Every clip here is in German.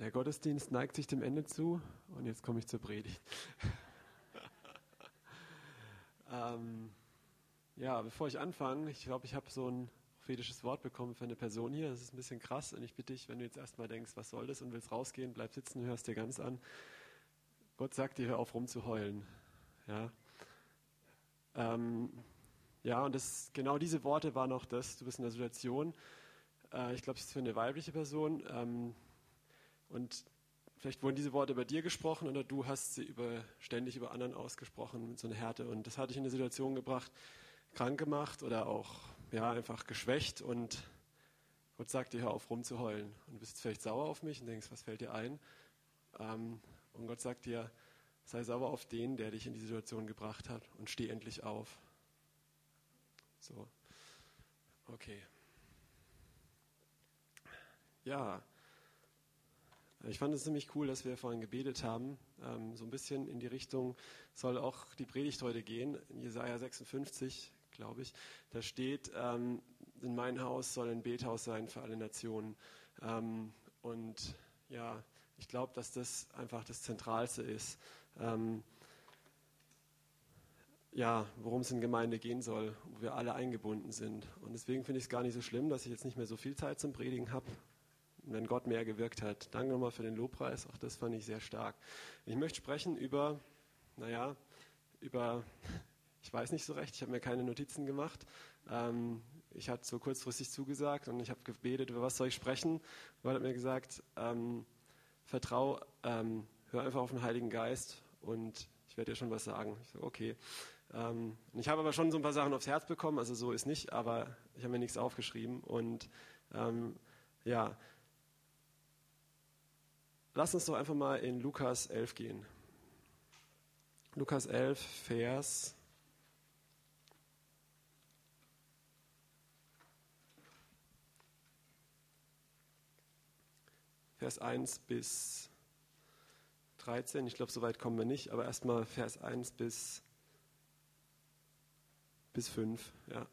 Der Gottesdienst neigt sich dem Ende zu und jetzt komme ich zur Predigt. ähm, ja, bevor ich anfange, ich glaube, ich habe so ein prophetisches Wort bekommen für eine Person hier. Das ist ein bisschen krass und ich bitte dich, wenn du jetzt erstmal denkst, was soll das und willst rausgehen, bleib sitzen, hörst dir ganz an. Gott sagt dir, hör auf rumzuheulen. Ja, ähm, ja und das, genau diese Worte waren auch das, du bist in der Situation, äh, ich glaube, es ist für eine weibliche Person, ähm, und vielleicht wurden diese Worte über dir gesprochen oder du hast sie über, ständig über anderen ausgesprochen mit so einer Härte. Und das hat dich in eine Situation gebracht, krank gemacht oder auch ja, einfach geschwächt. Und Gott sagt dir, hör auf rumzuheulen. Und du bist vielleicht sauer auf mich und denkst, was fällt dir ein? Ähm, und Gott sagt dir, sei sauer auf den, der dich in die Situation gebracht hat und steh endlich auf. So. Okay. Ja, ich fand es ziemlich cool, dass wir vorhin gebetet haben. Ähm, so ein bisschen in die Richtung soll auch die Predigt heute gehen. In Jesaja 56, glaube ich, da steht, ähm, in mein Haus soll ein Bethaus sein für alle Nationen. Ähm, und ja, ich glaube, dass das einfach das Zentralste ist. Ähm, ja, worum es in Gemeinde gehen soll, wo wir alle eingebunden sind. Und deswegen finde ich es gar nicht so schlimm, dass ich jetzt nicht mehr so viel Zeit zum Predigen habe, wenn Gott mehr gewirkt hat. Danke nochmal für den Lobpreis, auch das fand ich sehr stark. Ich möchte sprechen über, naja, über, ich weiß nicht so recht, ich habe mir keine Notizen gemacht. Ähm, ich hatte so kurzfristig zugesagt und ich habe gebetet, über was soll ich sprechen. Gott hat mir gesagt, ähm, vertrau, ähm, hör einfach auf den Heiligen Geist und ich werde dir schon was sagen. Ich sage, okay. Ähm, ich habe aber schon so ein paar Sachen aufs Herz bekommen, also so ist nicht, aber ich habe mir nichts aufgeschrieben und ähm, ja, Lass uns doch einfach mal in Lukas 11 gehen. Lukas 11, Vers Vers 1 bis 13. Ich glaube, so weit kommen wir nicht, aber erstmal Vers 1 bis, bis 5. Ja.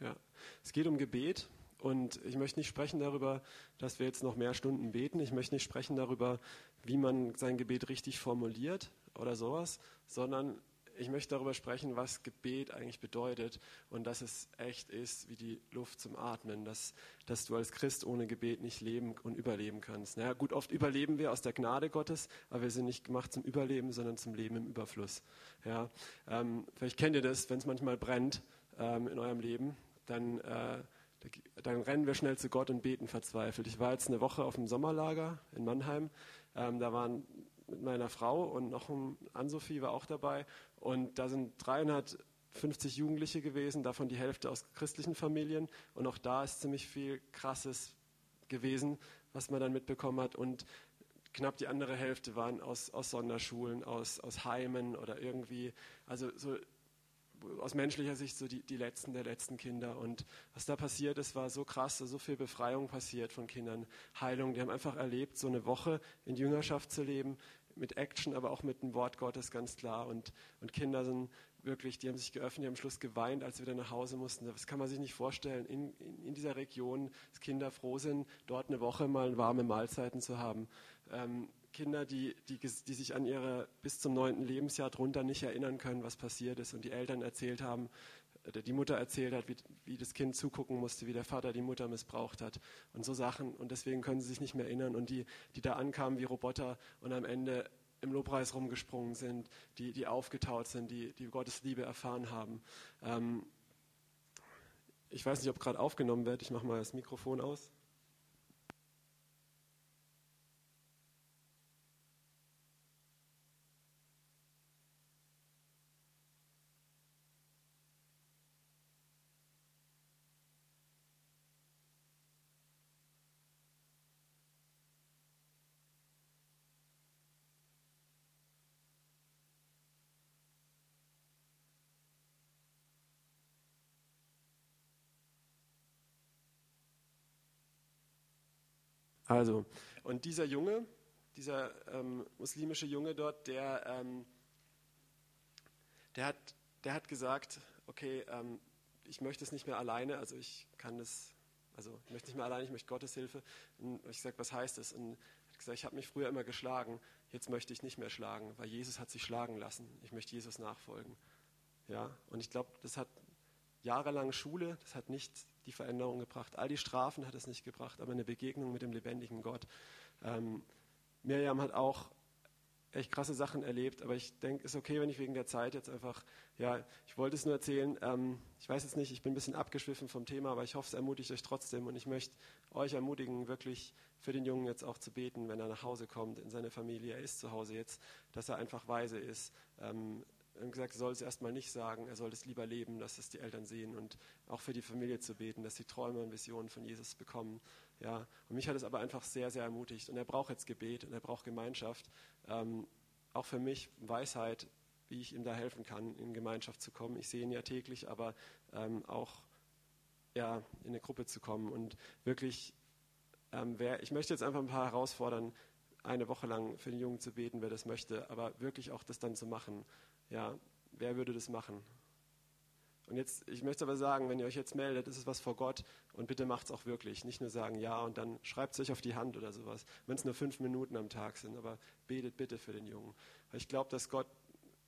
Ja, es geht um Gebet und ich möchte nicht sprechen darüber, dass wir jetzt noch mehr Stunden beten. Ich möchte nicht sprechen darüber, wie man sein Gebet richtig formuliert oder sowas, sondern ich möchte darüber sprechen, was Gebet eigentlich bedeutet und dass es echt ist wie die Luft zum Atmen, dass, dass du als Christ ohne Gebet nicht leben und überleben kannst. Naja, gut, oft überleben wir aus der Gnade Gottes, aber wir sind nicht gemacht zum Überleben, sondern zum Leben im Überfluss. Ja, ähm, vielleicht kennt ihr das, wenn es manchmal brennt ähm, in eurem Leben, dann, äh, dann rennen wir schnell zu Gott und beten verzweifelt. Ich war jetzt eine Woche auf dem Sommerlager in Mannheim. Ähm, da waren mit meiner Frau und noch ein Ann-Sophie war auch dabei. Und da sind 350 Jugendliche gewesen, davon die Hälfte aus christlichen Familien. Und auch da ist ziemlich viel Krasses gewesen, was man dann mitbekommen hat. Und knapp die andere Hälfte waren aus, aus Sonderschulen, aus, aus Heimen oder irgendwie, also so aus menschlicher Sicht so die, die letzten der letzten Kinder. Und was da passiert ist, war so krass, so viel Befreiung passiert von Kindern, Heilung. Die haben einfach erlebt, so eine Woche in Jüngerschaft zu leben, mit Action, aber auch mit dem Wort Gottes ganz klar. Und, und Kinder sind wirklich, die haben sich geöffnet, die haben am Schluss geweint, als wir wieder nach Hause mussten. Das kann man sich nicht vorstellen, in, in, in dieser Region, dass Kinder froh sind, dort eine Woche mal warme Mahlzeiten zu haben. Ähm, Kinder, die, die, die sich an ihre bis zum neunten Lebensjahr drunter nicht erinnern können, was passiert ist und die Eltern erzählt haben, die Mutter erzählt hat, wie, wie das Kind zugucken musste, wie der Vater die Mutter missbraucht hat und so Sachen und deswegen können sie sich nicht mehr erinnern und die, die da ankamen wie Roboter und am Ende im Lobpreis rumgesprungen sind, die, die aufgetaut sind, die, die Gottes Liebe erfahren haben. Ähm, ich weiß nicht, ob gerade aufgenommen wird. Ich mache mal das Mikrofon aus. Also, und dieser Junge, dieser ähm, muslimische Junge dort, der, ähm, der, hat, der hat gesagt, okay, ähm, ich möchte es nicht mehr alleine, also ich kann das, also ich möchte nicht mehr alleine, ich möchte Gottes Hilfe. Und ich sage, was heißt das? Und ich gesagt, ich habe mich früher immer geschlagen, jetzt möchte ich nicht mehr schlagen, weil Jesus hat sich schlagen lassen. Ich möchte Jesus nachfolgen. Ja, und ich glaube, das hat jahrelang Schule, das hat nicht die Veränderung gebracht. All die Strafen hat es nicht gebracht, aber eine Begegnung mit dem lebendigen Gott. Ähm, Miriam hat auch echt krasse Sachen erlebt, aber ich denke, es ist okay, wenn ich wegen der Zeit jetzt einfach, ja, ich wollte es nur erzählen. Ähm, ich weiß jetzt nicht, ich bin ein bisschen abgeschwiffen vom Thema, aber ich hoffe, es ermutigt euch trotzdem und ich möchte euch ermutigen, wirklich für den Jungen jetzt auch zu beten, wenn er nach Hause kommt, in seine Familie, er ist zu Hause jetzt, dass er einfach weise ist. Ähm, und gesagt, er soll es erstmal nicht sagen, er soll es lieber leben, dass es die Eltern sehen und auch für die Familie zu beten, dass sie Träume und Visionen von Jesus bekommen. Ja, und mich hat es aber einfach sehr, sehr ermutigt. Und er braucht jetzt Gebet und er braucht Gemeinschaft. Ähm, auch für mich Weisheit, wie ich ihm da helfen kann, in Gemeinschaft zu kommen. Ich sehe ihn ja täglich, aber ähm, auch ja, in eine Gruppe zu kommen und wirklich, ähm, wer, ich möchte jetzt einfach ein paar herausfordern, eine Woche lang für den Jungen zu beten, wer das möchte, aber wirklich auch das dann zu machen. Ja, wer würde das machen? Und jetzt, ich möchte aber sagen, wenn ihr euch jetzt meldet, ist es was vor Gott und bitte macht es auch wirklich. Nicht nur sagen ja und dann schreibt es euch auf die Hand oder sowas, wenn es nur fünf Minuten am Tag sind, aber betet bitte für den Jungen. Weil ich glaube, dass Gott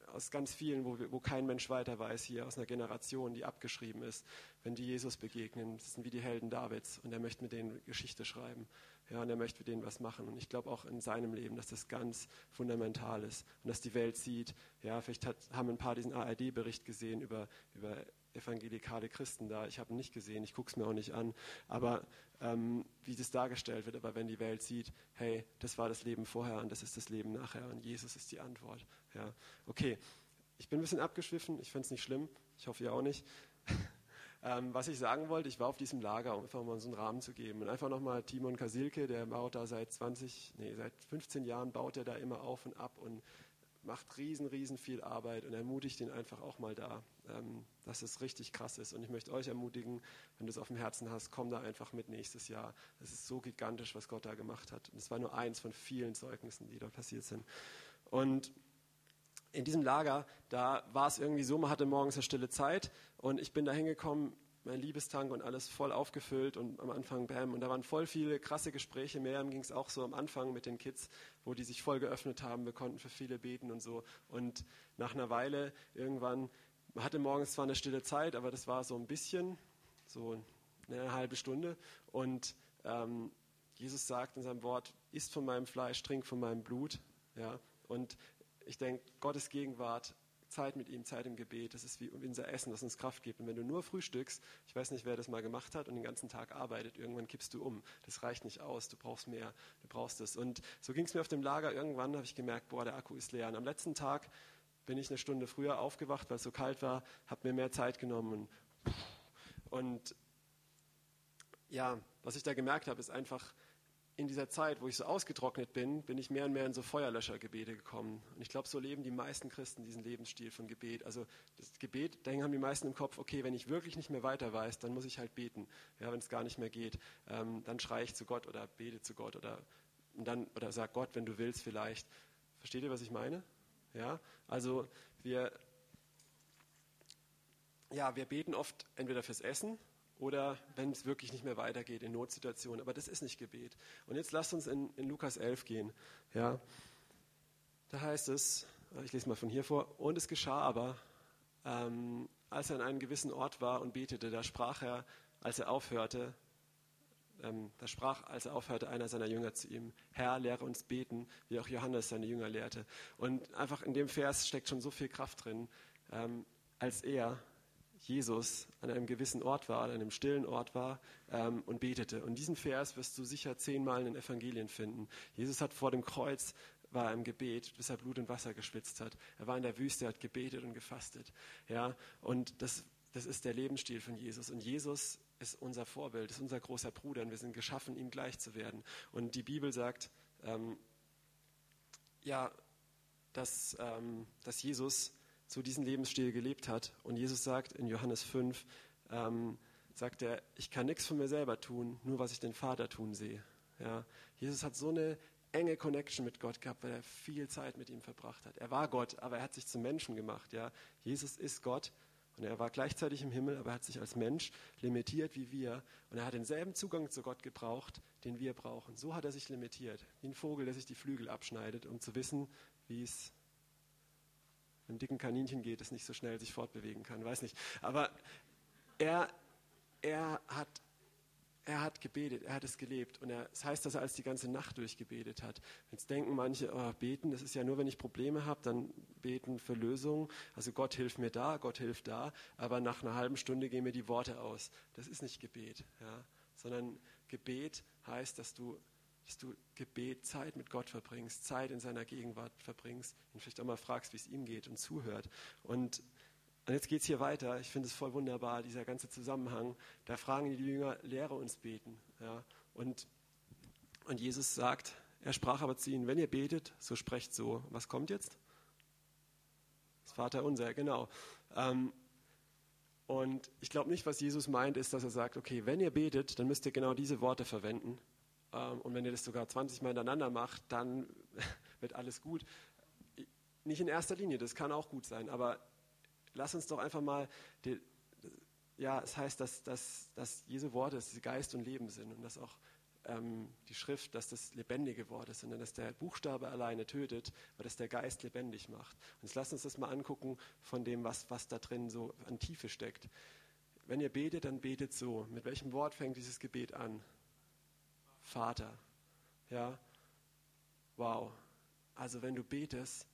aus ganz vielen, wo, wo kein Mensch weiter weiß, hier aus einer Generation, die abgeschrieben ist, wenn die Jesus begegnen, das sind wie die Helden Davids und er möchte mit denen Geschichte schreiben. Ja, und er möchte mit denen was machen. Und ich glaube auch in seinem Leben, dass das ganz fundamental ist und dass die Welt sieht. Ja, vielleicht hat, haben ein paar diesen ARD-Bericht gesehen über, über evangelikale Christen da. Ich habe ihn nicht gesehen, ich gucke es mir auch nicht an. Aber ähm, wie das dargestellt wird, aber wenn die Welt sieht, hey, das war das Leben vorher und das ist das Leben nachher und Jesus ist die Antwort. Ja, okay. Ich bin ein bisschen abgeschwiffen, ich finde es nicht schlimm, ich hoffe ihr auch nicht. Ähm, was ich sagen wollte, ich war auf diesem Lager, um einfach mal so einen Rahmen zu geben. Und einfach nochmal Timon Kasilke, der baut da seit 20, nee, seit 15 Jahren baut er da immer auf und ab und macht riesen, riesen viel Arbeit und ermutigt ihn einfach auch mal da, ähm, dass es richtig krass ist. Und ich möchte euch ermutigen, wenn du es auf dem Herzen hast, komm da einfach mit nächstes Jahr. Es ist so gigantisch, was Gott da gemacht hat. Und es war nur eins von vielen Zeugnissen, die da passiert sind. Und in diesem Lager, da war es irgendwie so, man hatte morgens eine stille Zeit und ich bin da hingekommen, mein Liebestank und alles voll aufgefüllt und am Anfang bam. Und da waren voll viele krasse Gespräche. Miriam ging es auch so am Anfang mit den Kids, wo die sich voll geöffnet haben. Wir konnten für viele beten und so. Und nach einer Weile irgendwann, man hatte morgens zwar eine stille Zeit, aber das war so ein bisschen, so eine halbe Stunde. Und ähm, Jesus sagt in seinem Wort, isst von meinem Fleisch, trink von meinem Blut. Ja, und ich denke, Gottes Gegenwart, Zeit mit ihm, Zeit im Gebet, das ist wie unser Essen, das uns Kraft gibt. Und wenn du nur frühstückst, ich weiß nicht, wer das mal gemacht hat und den ganzen Tag arbeitet, irgendwann kippst du um. Das reicht nicht aus, du brauchst mehr, du brauchst es. Und so ging es mir auf dem Lager. Irgendwann habe ich gemerkt, boah, der Akku ist leer. Und am letzten Tag bin ich eine Stunde früher aufgewacht, weil es so kalt war, habe mir mehr Zeit genommen. Und ja, was ich da gemerkt habe, ist einfach, in dieser Zeit, wo ich so ausgetrocknet bin, bin ich mehr und mehr in so Feuerlöschergebete gekommen. Und ich glaube, so leben die meisten Christen diesen Lebensstil von Gebet. Also das Gebet, da haben die meisten im Kopf, okay, wenn ich wirklich nicht mehr weiter weiß, dann muss ich halt beten. Ja, wenn es gar nicht mehr geht, ähm, dann schreie ich zu Gott oder bete zu Gott oder, und dann, oder sag Gott, wenn du willst vielleicht. Versteht ihr, was ich meine? Ja, also wir, ja, wir beten oft entweder fürs Essen oder wenn es wirklich nicht mehr weitergeht in Notsituationen. Aber das ist nicht Gebet. Und jetzt lasst uns in, in Lukas 11 gehen. Ja, da heißt es, ich lese mal von hier vor, und es geschah aber, ähm, als er an einem gewissen Ort war und betete, da sprach er, als er aufhörte, ähm, da sprach, als er aufhörte, einer seiner Jünger zu ihm, Herr, lehre uns beten, wie auch Johannes seine Jünger lehrte. Und einfach in dem Vers steckt schon so viel Kraft drin, ähm, als er Jesus an einem gewissen Ort war, an einem stillen Ort war ähm, und betete. Und diesen Vers wirst du sicher zehnmal in den Evangelien finden. Jesus hat vor dem Kreuz war im Gebet, bis er Blut und Wasser geschwitzt hat. Er war in der Wüste, hat gebetet und gefastet. Ja, und das, das ist der Lebensstil von Jesus. Und Jesus ist unser Vorbild, ist unser großer Bruder und wir sind geschaffen, ihm gleich zu werden. Und die Bibel sagt, ähm, ja, dass, ähm, dass Jesus so diesen Lebensstil gelebt hat. Und Jesus sagt in Johannes 5, ähm, sagt er, ich kann nichts von mir selber tun, nur was ich den Vater tun sehe. Ja, Jesus hat so eine enge Connection mit Gott gehabt, weil er viel Zeit mit ihm verbracht hat. Er war Gott, aber er hat sich zum Menschen gemacht. Ja, Jesus ist Gott Und er war gleichzeitig im Himmel, aber er hat sich als Mensch limitiert wie wir. Und er hat denselben Zugang zu Gott gebraucht, den wir brauchen. So hat er sich limitiert, wie ein Vogel, der sich die Flügel abschneidet, um zu wissen, wie es einem dicken Kaninchen geht, das nicht so schnell sich fortbewegen kann. Weiß nicht. Aber er, er hat er hat gebetet, er hat es gelebt. Und er, das heißt, dass er als die ganze Nacht durchgebetet hat. Jetzt denken manche, oh, beten, das ist ja nur, wenn ich Probleme habe, dann beten für Lösungen. Also Gott hilft mir da, Gott hilft da, aber nach einer halben Stunde gehen mir die Worte aus. Das ist nicht Gebet, ja? sondern Gebet heißt, dass du, dass du Gebet Zeit mit Gott verbringst, Zeit in seiner Gegenwart verbringst, ihn vielleicht auch mal fragst, wie es ihm geht und zuhört. Und und jetzt geht es hier weiter. Ich finde es voll wunderbar, dieser ganze Zusammenhang. Da fragen die Jünger, lehre uns beten. Ja? Und, und Jesus sagt, er sprach aber zu ihnen, wenn ihr betet, so sprecht so. Was kommt jetzt? Das Vater unser, genau. Ähm, und ich glaube nicht, was Jesus meint, ist, dass er sagt, okay, wenn ihr betet, dann müsst ihr genau diese Worte verwenden. Ähm, und wenn ihr das sogar 20 Mal hintereinander macht, dann wird alles gut. Nicht in erster Linie, das kann auch gut sein, aber lass uns doch einfach mal, die, ja, es heißt, dass, dass, dass Jesu Worte Geist und Leben sind und dass auch ähm, die Schrift, dass das lebendige Wort ist, sondern dass der Buchstabe alleine tötet, aber dass der Geist lebendig macht. Und jetzt lasst uns das mal angucken von dem, was, was da drin so an Tiefe steckt. Wenn ihr betet, dann betet so. Mit welchem Wort fängt dieses Gebet an? Vater. Ja? Wow. Also wenn du betest,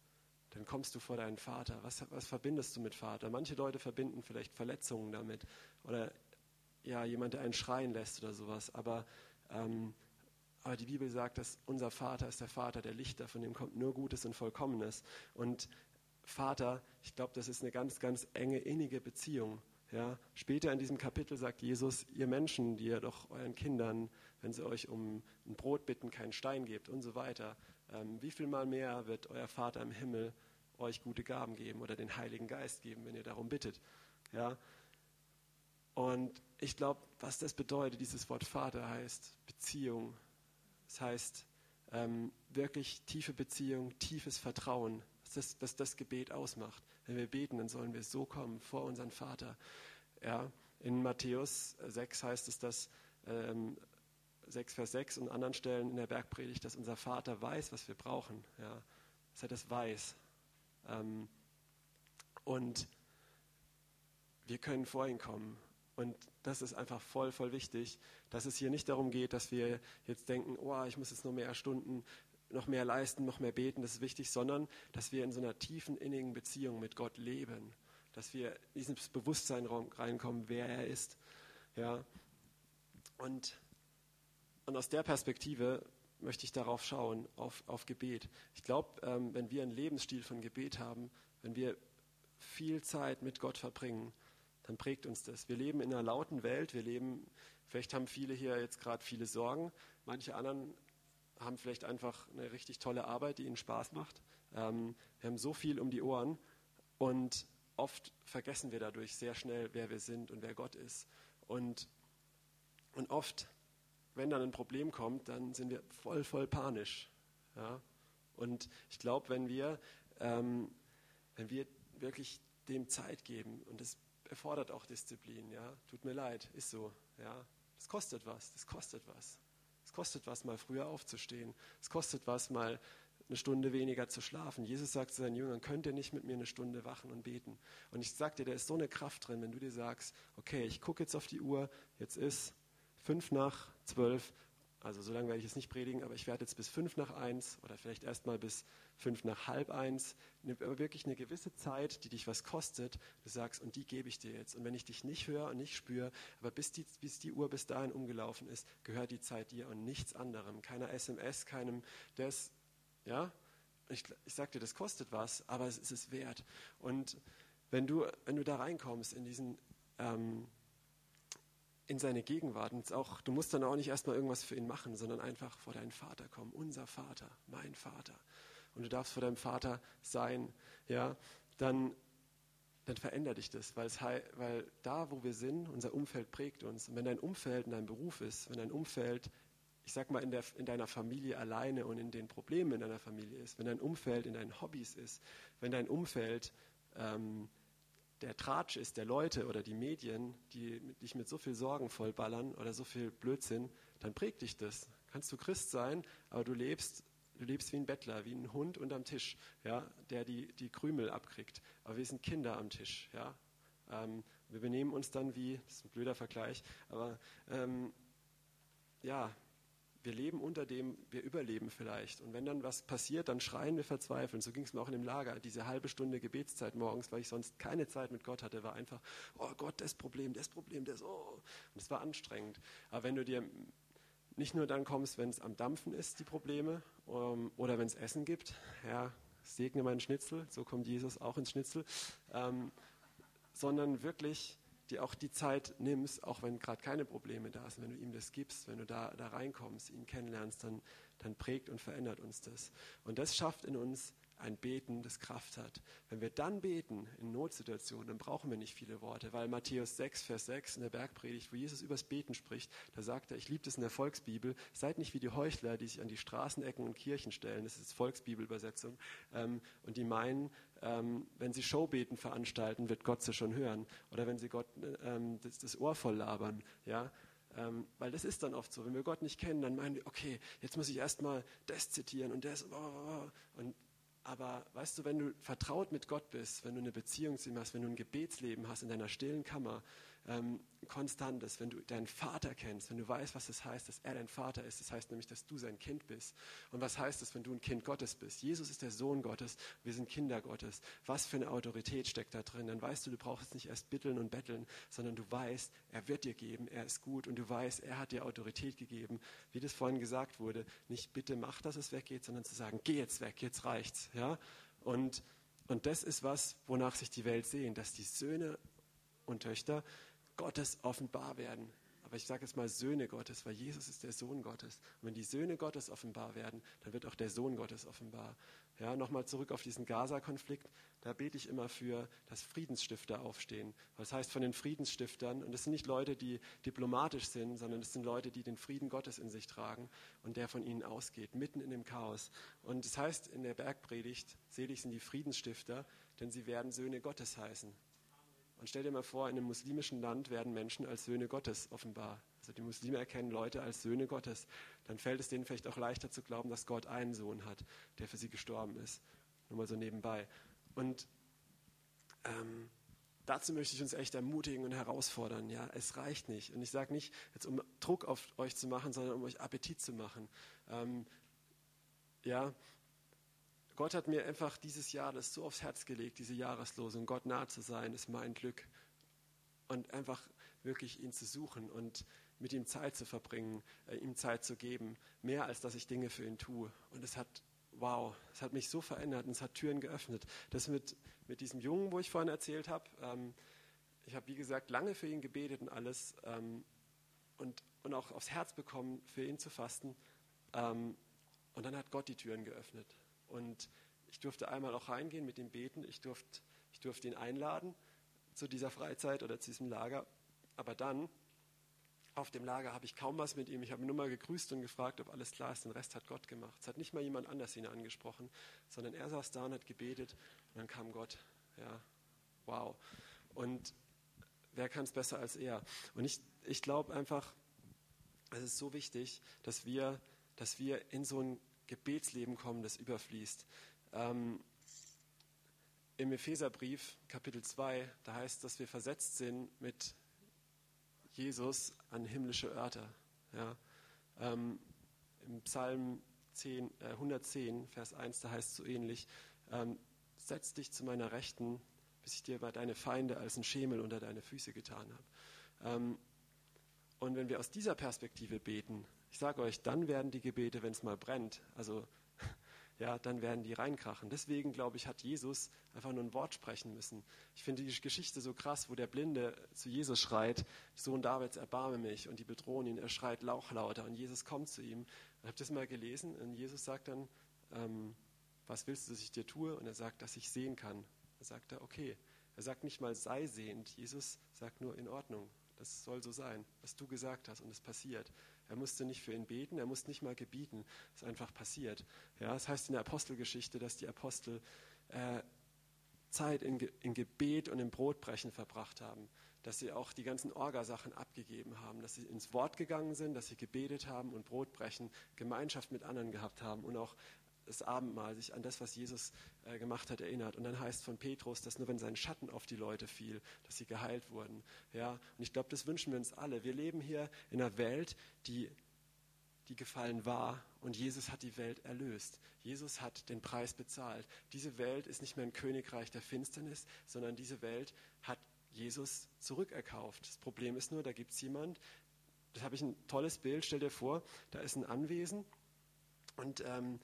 dann kommst du vor deinen Vater. Was, was verbindest du mit Vater? Manche Leute verbinden vielleicht Verletzungen damit oder ja, jemand, der einen schreien lässt oder sowas. Aber, ähm, aber die Bibel sagt, dass unser Vater ist der Vater der Lichter, von dem kommt nur Gutes und Vollkommenes. Und Vater, ich glaube, das ist eine ganz, ganz enge, innige Beziehung. Ja, später in diesem Kapitel sagt Jesus, ihr Menschen, die ihr doch euren Kindern, wenn sie euch um ein Brot bitten, keinen Stein gebt und so weiter, ähm, wie viel mal mehr wird euer Vater im Himmel euch gute Gaben geben oder den Heiligen Geist geben, wenn ihr darum bittet. Ja? Und ich glaube, was das bedeutet, dieses Wort Vater heißt Beziehung. Das heißt ähm, wirklich tiefe Beziehung, tiefes Vertrauen, das, dass das Gebet ausmacht. Wenn wir beten, dann sollen wir so kommen vor unseren Vater. Ja? In Matthäus 6 heißt es, dass ähm, 6, Vers 6 und anderen Stellen in der Bergpredigt, dass unser Vater weiß, was wir brauchen. Ja, dass er das weiß. Ähm, und wir können vor ihn kommen. Und das ist einfach voll, voll wichtig, dass es hier nicht darum geht, dass wir jetzt denken, oh, ich muss jetzt noch mehr Stunden, noch mehr leisten, noch mehr beten, das ist wichtig, sondern dass wir in so einer tiefen, innigen Beziehung mit Gott leben. Dass wir in dieses Bewusstsein reinkommen, wer er ist. Ja. Und und aus der Perspektive möchte ich darauf schauen, auf, auf Gebet. Ich glaube, ähm, wenn wir einen Lebensstil von Gebet haben, wenn wir viel Zeit mit Gott verbringen, dann prägt uns das. Wir leben in einer lauten Welt, wir leben, vielleicht haben viele hier jetzt gerade viele Sorgen, manche anderen haben vielleicht einfach eine richtig tolle Arbeit, die ihnen Spaß macht. Ähm, wir haben so viel um die Ohren und oft vergessen wir dadurch sehr schnell, wer wir sind und wer Gott ist. Und, und oft wenn dann ein Problem kommt, dann sind wir voll, voll panisch. Ja? Und ich glaube, wenn wir, ähm, wenn wir wirklich dem Zeit geben, und das erfordert auch Disziplin, ja, tut mir leid, ist so, ja, das kostet was, das kostet was. Es kostet was, mal früher aufzustehen. Es kostet was, mal eine Stunde weniger zu schlafen. Jesus sagt zu seinen Jüngern, könnt ihr nicht mit mir eine Stunde wachen und beten? Und ich sage dir, da ist so eine Kraft drin, wenn du dir sagst, okay, ich gucke jetzt auf die Uhr, jetzt ist fünf nach zwölf, also so lange werde ich es nicht predigen, aber ich werde jetzt bis fünf nach eins oder vielleicht erst mal bis fünf nach halb eins, aber wirklich eine gewisse Zeit, die dich was kostet, du sagst, und die gebe ich dir jetzt. Und wenn ich dich nicht höre und nicht spüre, aber bis die, bis die Uhr bis dahin umgelaufen ist, gehört die Zeit dir und nichts anderem. Keiner SMS, keinem das, ja? Ich, ich sag dir, das kostet was, aber es ist es wert. Und wenn du, wenn du da reinkommst in diesen, ähm, in seine Gegenwart. Und auch, du musst dann auch nicht erstmal irgendwas für ihn machen, sondern einfach vor deinen Vater kommen. Unser Vater, mein Vater. Und du darfst vor deinem Vater sein, ja, dann, dann verändert dich das, weil, es, weil da, wo wir sind, unser Umfeld prägt uns. Und wenn dein Umfeld in deinem Beruf ist, wenn dein Umfeld, ich sag mal, in, der, in deiner Familie alleine und in den Problemen in deiner Familie ist, wenn dein Umfeld in deinen Hobbys ist, wenn dein Umfeld ähm, der Tratsch ist der Leute oder die Medien, die dich mit so viel Sorgen vollballern oder so viel Blödsinn, dann prägt dich das. Kannst du Christ sein, aber du lebst, du lebst wie ein Bettler, wie ein Hund unterm Tisch, ja, der die, die Krümel abkriegt. Aber wir sind Kinder am Tisch. Ja. Ähm, wir benehmen uns dann wie, das ist ein blöder Vergleich, aber ähm, ja, wir leben unter dem, wir überleben vielleicht. Und wenn dann was passiert, dann schreien wir verzweifeln. So ging es mir auch in dem Lager. Diese halbe Stunde Gebetszeit morgens, weil ich sonst keine Zeit mit Gott hatte, war einfach, oh Gott, das Problem, das Problem, das, oh. Und es war anstrengend. Aber wenn du dir nicht nur dann kommst, wenn es am Dampfen ist, die Probleme, ähm, oder wenn es Essen gibt, ja, segne meinen Schnitzel, so kommt Jesus auch ins Schnitzel, ähm, sondern wirklich dir auch die Zeit nimmst, auch wenn gerade keine Probleme da sind, wenn du ihm das gibst, wenn du da, da reinkommst, ihn kennenlernst, dann, dann prägt und verändert uns das. Und das schafft in uns ein Beten, das Kraft hat. Wenn wir dann beten in Notsituationen, dann brauchen wir nicht viele Worte, weil Matthäus 6, Vers 6 in der Bergpredigt, wo Jesus übers Beten spricht, da sagt er, ich liebe das in der Volksbibel, seid nicht wie die Heuchler, die sich an die Straßenecken und Kirchen stellen, das ist Volksbibelübersetzung, ähm, und die meinen, ähm, wenn sie Showbeten veranstalten, wird Gott sie schon hören. Oder wenn sie Gott ähm, das, das Ohr voll labern, ja, ähm, weil das ist dann oft so, wenn wir Gott nicht kennen, dann meinen wir, okay, jetzt muss ich erstmal das zitieren und das. Oh, oh, oh. Und aber weißt du, wenn du vertraut mit Gott bist, wenn du eine Beziehung zu ihm hast, wenn du ein Gebetsleben hast in deiner stillen Kammer, ähm, konstant ist, wenn du deinen Vater kennst, wenn du weißt, was das heißt, dass er dein Vater ist, das heißt nämlich, dass du sein Kind bist. Und was heißt es, wenn du ein Kind Gottes bist? Jesus ist der Sohn Gottes, wir sind Kinder Gottes. Was für eine Autorität steckt da drin? Dann weißt du, du brauchst nicht erst bitteln und betteln, sondern du weißt, er wird dir geben, er ist gut und du weißt, er hat dir Autorität gegeben. Wie das vorhin gesagt wurde, nicht bitte mach, dass es weggeht, sondern zu sagen, geh jetzt weg, jetzt reicht's. Ja? Und, und das ist was, wonach sich die Welt sehen, dass die Söhne und Töchter Gottes offenbar werden. Aber ich sage jetzt mal Söhne Gottes, weil Jesus ist der Sohn Gottes. Und wenn die Söhne Gottes offenbar werden, dann wird auch der Sohn Gottes offenbar. Ja, nochmal zurück auf diesen Gaza-Konflikt. Da bete ich immer für, dass Friedensstifter aufstehen. Das heißt von den Friedensstiftern, und das sind nicht Leute, die diplomatisch sind, sondern das sind Leute, die den Frieden Gottes in sich tragen und der von ihnen ausgeht, mitten in dem Chaos. Und das heißt in der Bergpredigt, selig sind die Friedensstifter, denn sie werden Söhne Gottes heißen. Und stell dir mal vor, in einem muslimischen Land werden Menschen als Söhne Gottes offenbar. Also die Muslime erkennen Leute als Söhne Gottes. Dann fällt es denen vielleicht auch leichter zu glauben, dass Gott einen Sohn hat, der für sie gestorben ist. Nur mal so nebenbei. Und ähm, dazu möchte ich uns echt ermutigen und herausfordern. Ja, es reicht nicht. Und ich sage nicht, jetzt um Druck auf euch zu machen, sondern um euch Appetit zu machen. Ähm, ja, Gott hat mir einfach dieses Jahr das so aufs Herz gelegt, diese Jahreslosung, Gott nah zu sein, ist mein Glück. Und einfach wirklich ihn zu suchen und mit ihm Zeit zu verbringen, äh, ihm Zeit zu geben, mehr als dass ich Dinge für ihn tue. Und es hat, wow, es hat mich so verändert und es hat Türen geöffnet. Das mit, mit diesem Jungen, wo ich vorhin erzählt habe, ähm, ich habe, wie gesagt, lange für ihn gebetet und alles ähm, und, und auch aufs Herz bekommen, für ihn zu fasten. Ähm, und dann hat Gott die Türen geöffnet. Und ich durfte einmal auch reingehen mit ihm beten. Ich durfte, ich durfte ihn einladen zu dieser Freizeit oder zu diesem Lager. Aber dann, auf dem Lager, habe ich kaum was mit ihm. Ich habe ihn nur mal gegrüßt und gefragt, ob alles klar ist. Den Rest hat Gott gemacht. Es hat nicht mal jemand anders ihn angesprochen, sondern er saß da und hat gebetet. Und dann kam Gott. Ja, wow. Und wer kann es besser als er? Und ich, ich glaube einfach, es ist so wichtig, dass wir, dass wir in so ein Gebetsleben kommen, das überfließt. Ähm, Im Epheserbrief, Kapitel 2, da heißt, dass wir versetzt sind mit Jesus an himmlische Örter. Ja. Ähm, Im Psalm 10, äh, 110, Vers 1, da heißt es so ähnlich, ähm, setz dich zu meiner Rechten, bis ich dir bei deine Feinde als ein Schemel unter deine Füße getan habe. Ähm, und wenn wir aus dieser Perspektive beten, ich sage euch, dann werden die Gebete, wenn es mal brennt, also ja, dann werden die reinkrachen. Deswegen, glaube ich, hat Jesus einfach nur ein Wort sprechen müssen. Ich finde die Geschichte so krass, wo der Blinde zu Jesus schreit, Sohn Davids, erbarme mich. Und die bedrohen ihn, er schreit lauchlauter und Jesus kommt zu ihm. Ich habe das mal gelesen und Jesus sagt dann, ähm, was willst du, dass ich dir tue? Und er sagt, dass ich sehen kann. Er sagt er, okay. Er sagt nicht mal, sei sehend. Jesus sagt nur, in Ordnung. Das soll so sein, was du gesagt hast und es passiert. Er musste nicht für ihn beten, er musste nicht mal gebieten. Es ist einfach passiert. Ja, das heißt in der Apostelgeschichte, dass die Apostel äh, Zeit in, in Gebet und im Brotbrechen verbracht haben, dass sie auch die ganzen Orgasachen abgegeben haben, dass sie ins Wort gegangen sind, dass sie gebetet haben und Brotbrechen, Gemeinschaft mit anderen gehabt haben und auch das Abendmahl, sich an das, was Jesus äh, gemacht hat, erinnert. Und dann heißt von Petrus, dass nur wenn sein Schatten auf die Leute fiel, dass sie geheilt wurden. Ja, und ich glaube, das wünschen wir uns alle. Wir leben hier in einer Welt, die, die gefallen war und Jesus hat die Welt erlöst. Jesus hat den Preis bezahlt. Diese Welt ist nicht mehr ein Königreich der Finsternis, sondern diese Welt hat Jesus zurückerkauft. Das Problem ist nur, da gibt es jemand, das habe ich ein tolles Bild, stell dir vor, da ist ein Anwesen und ähm,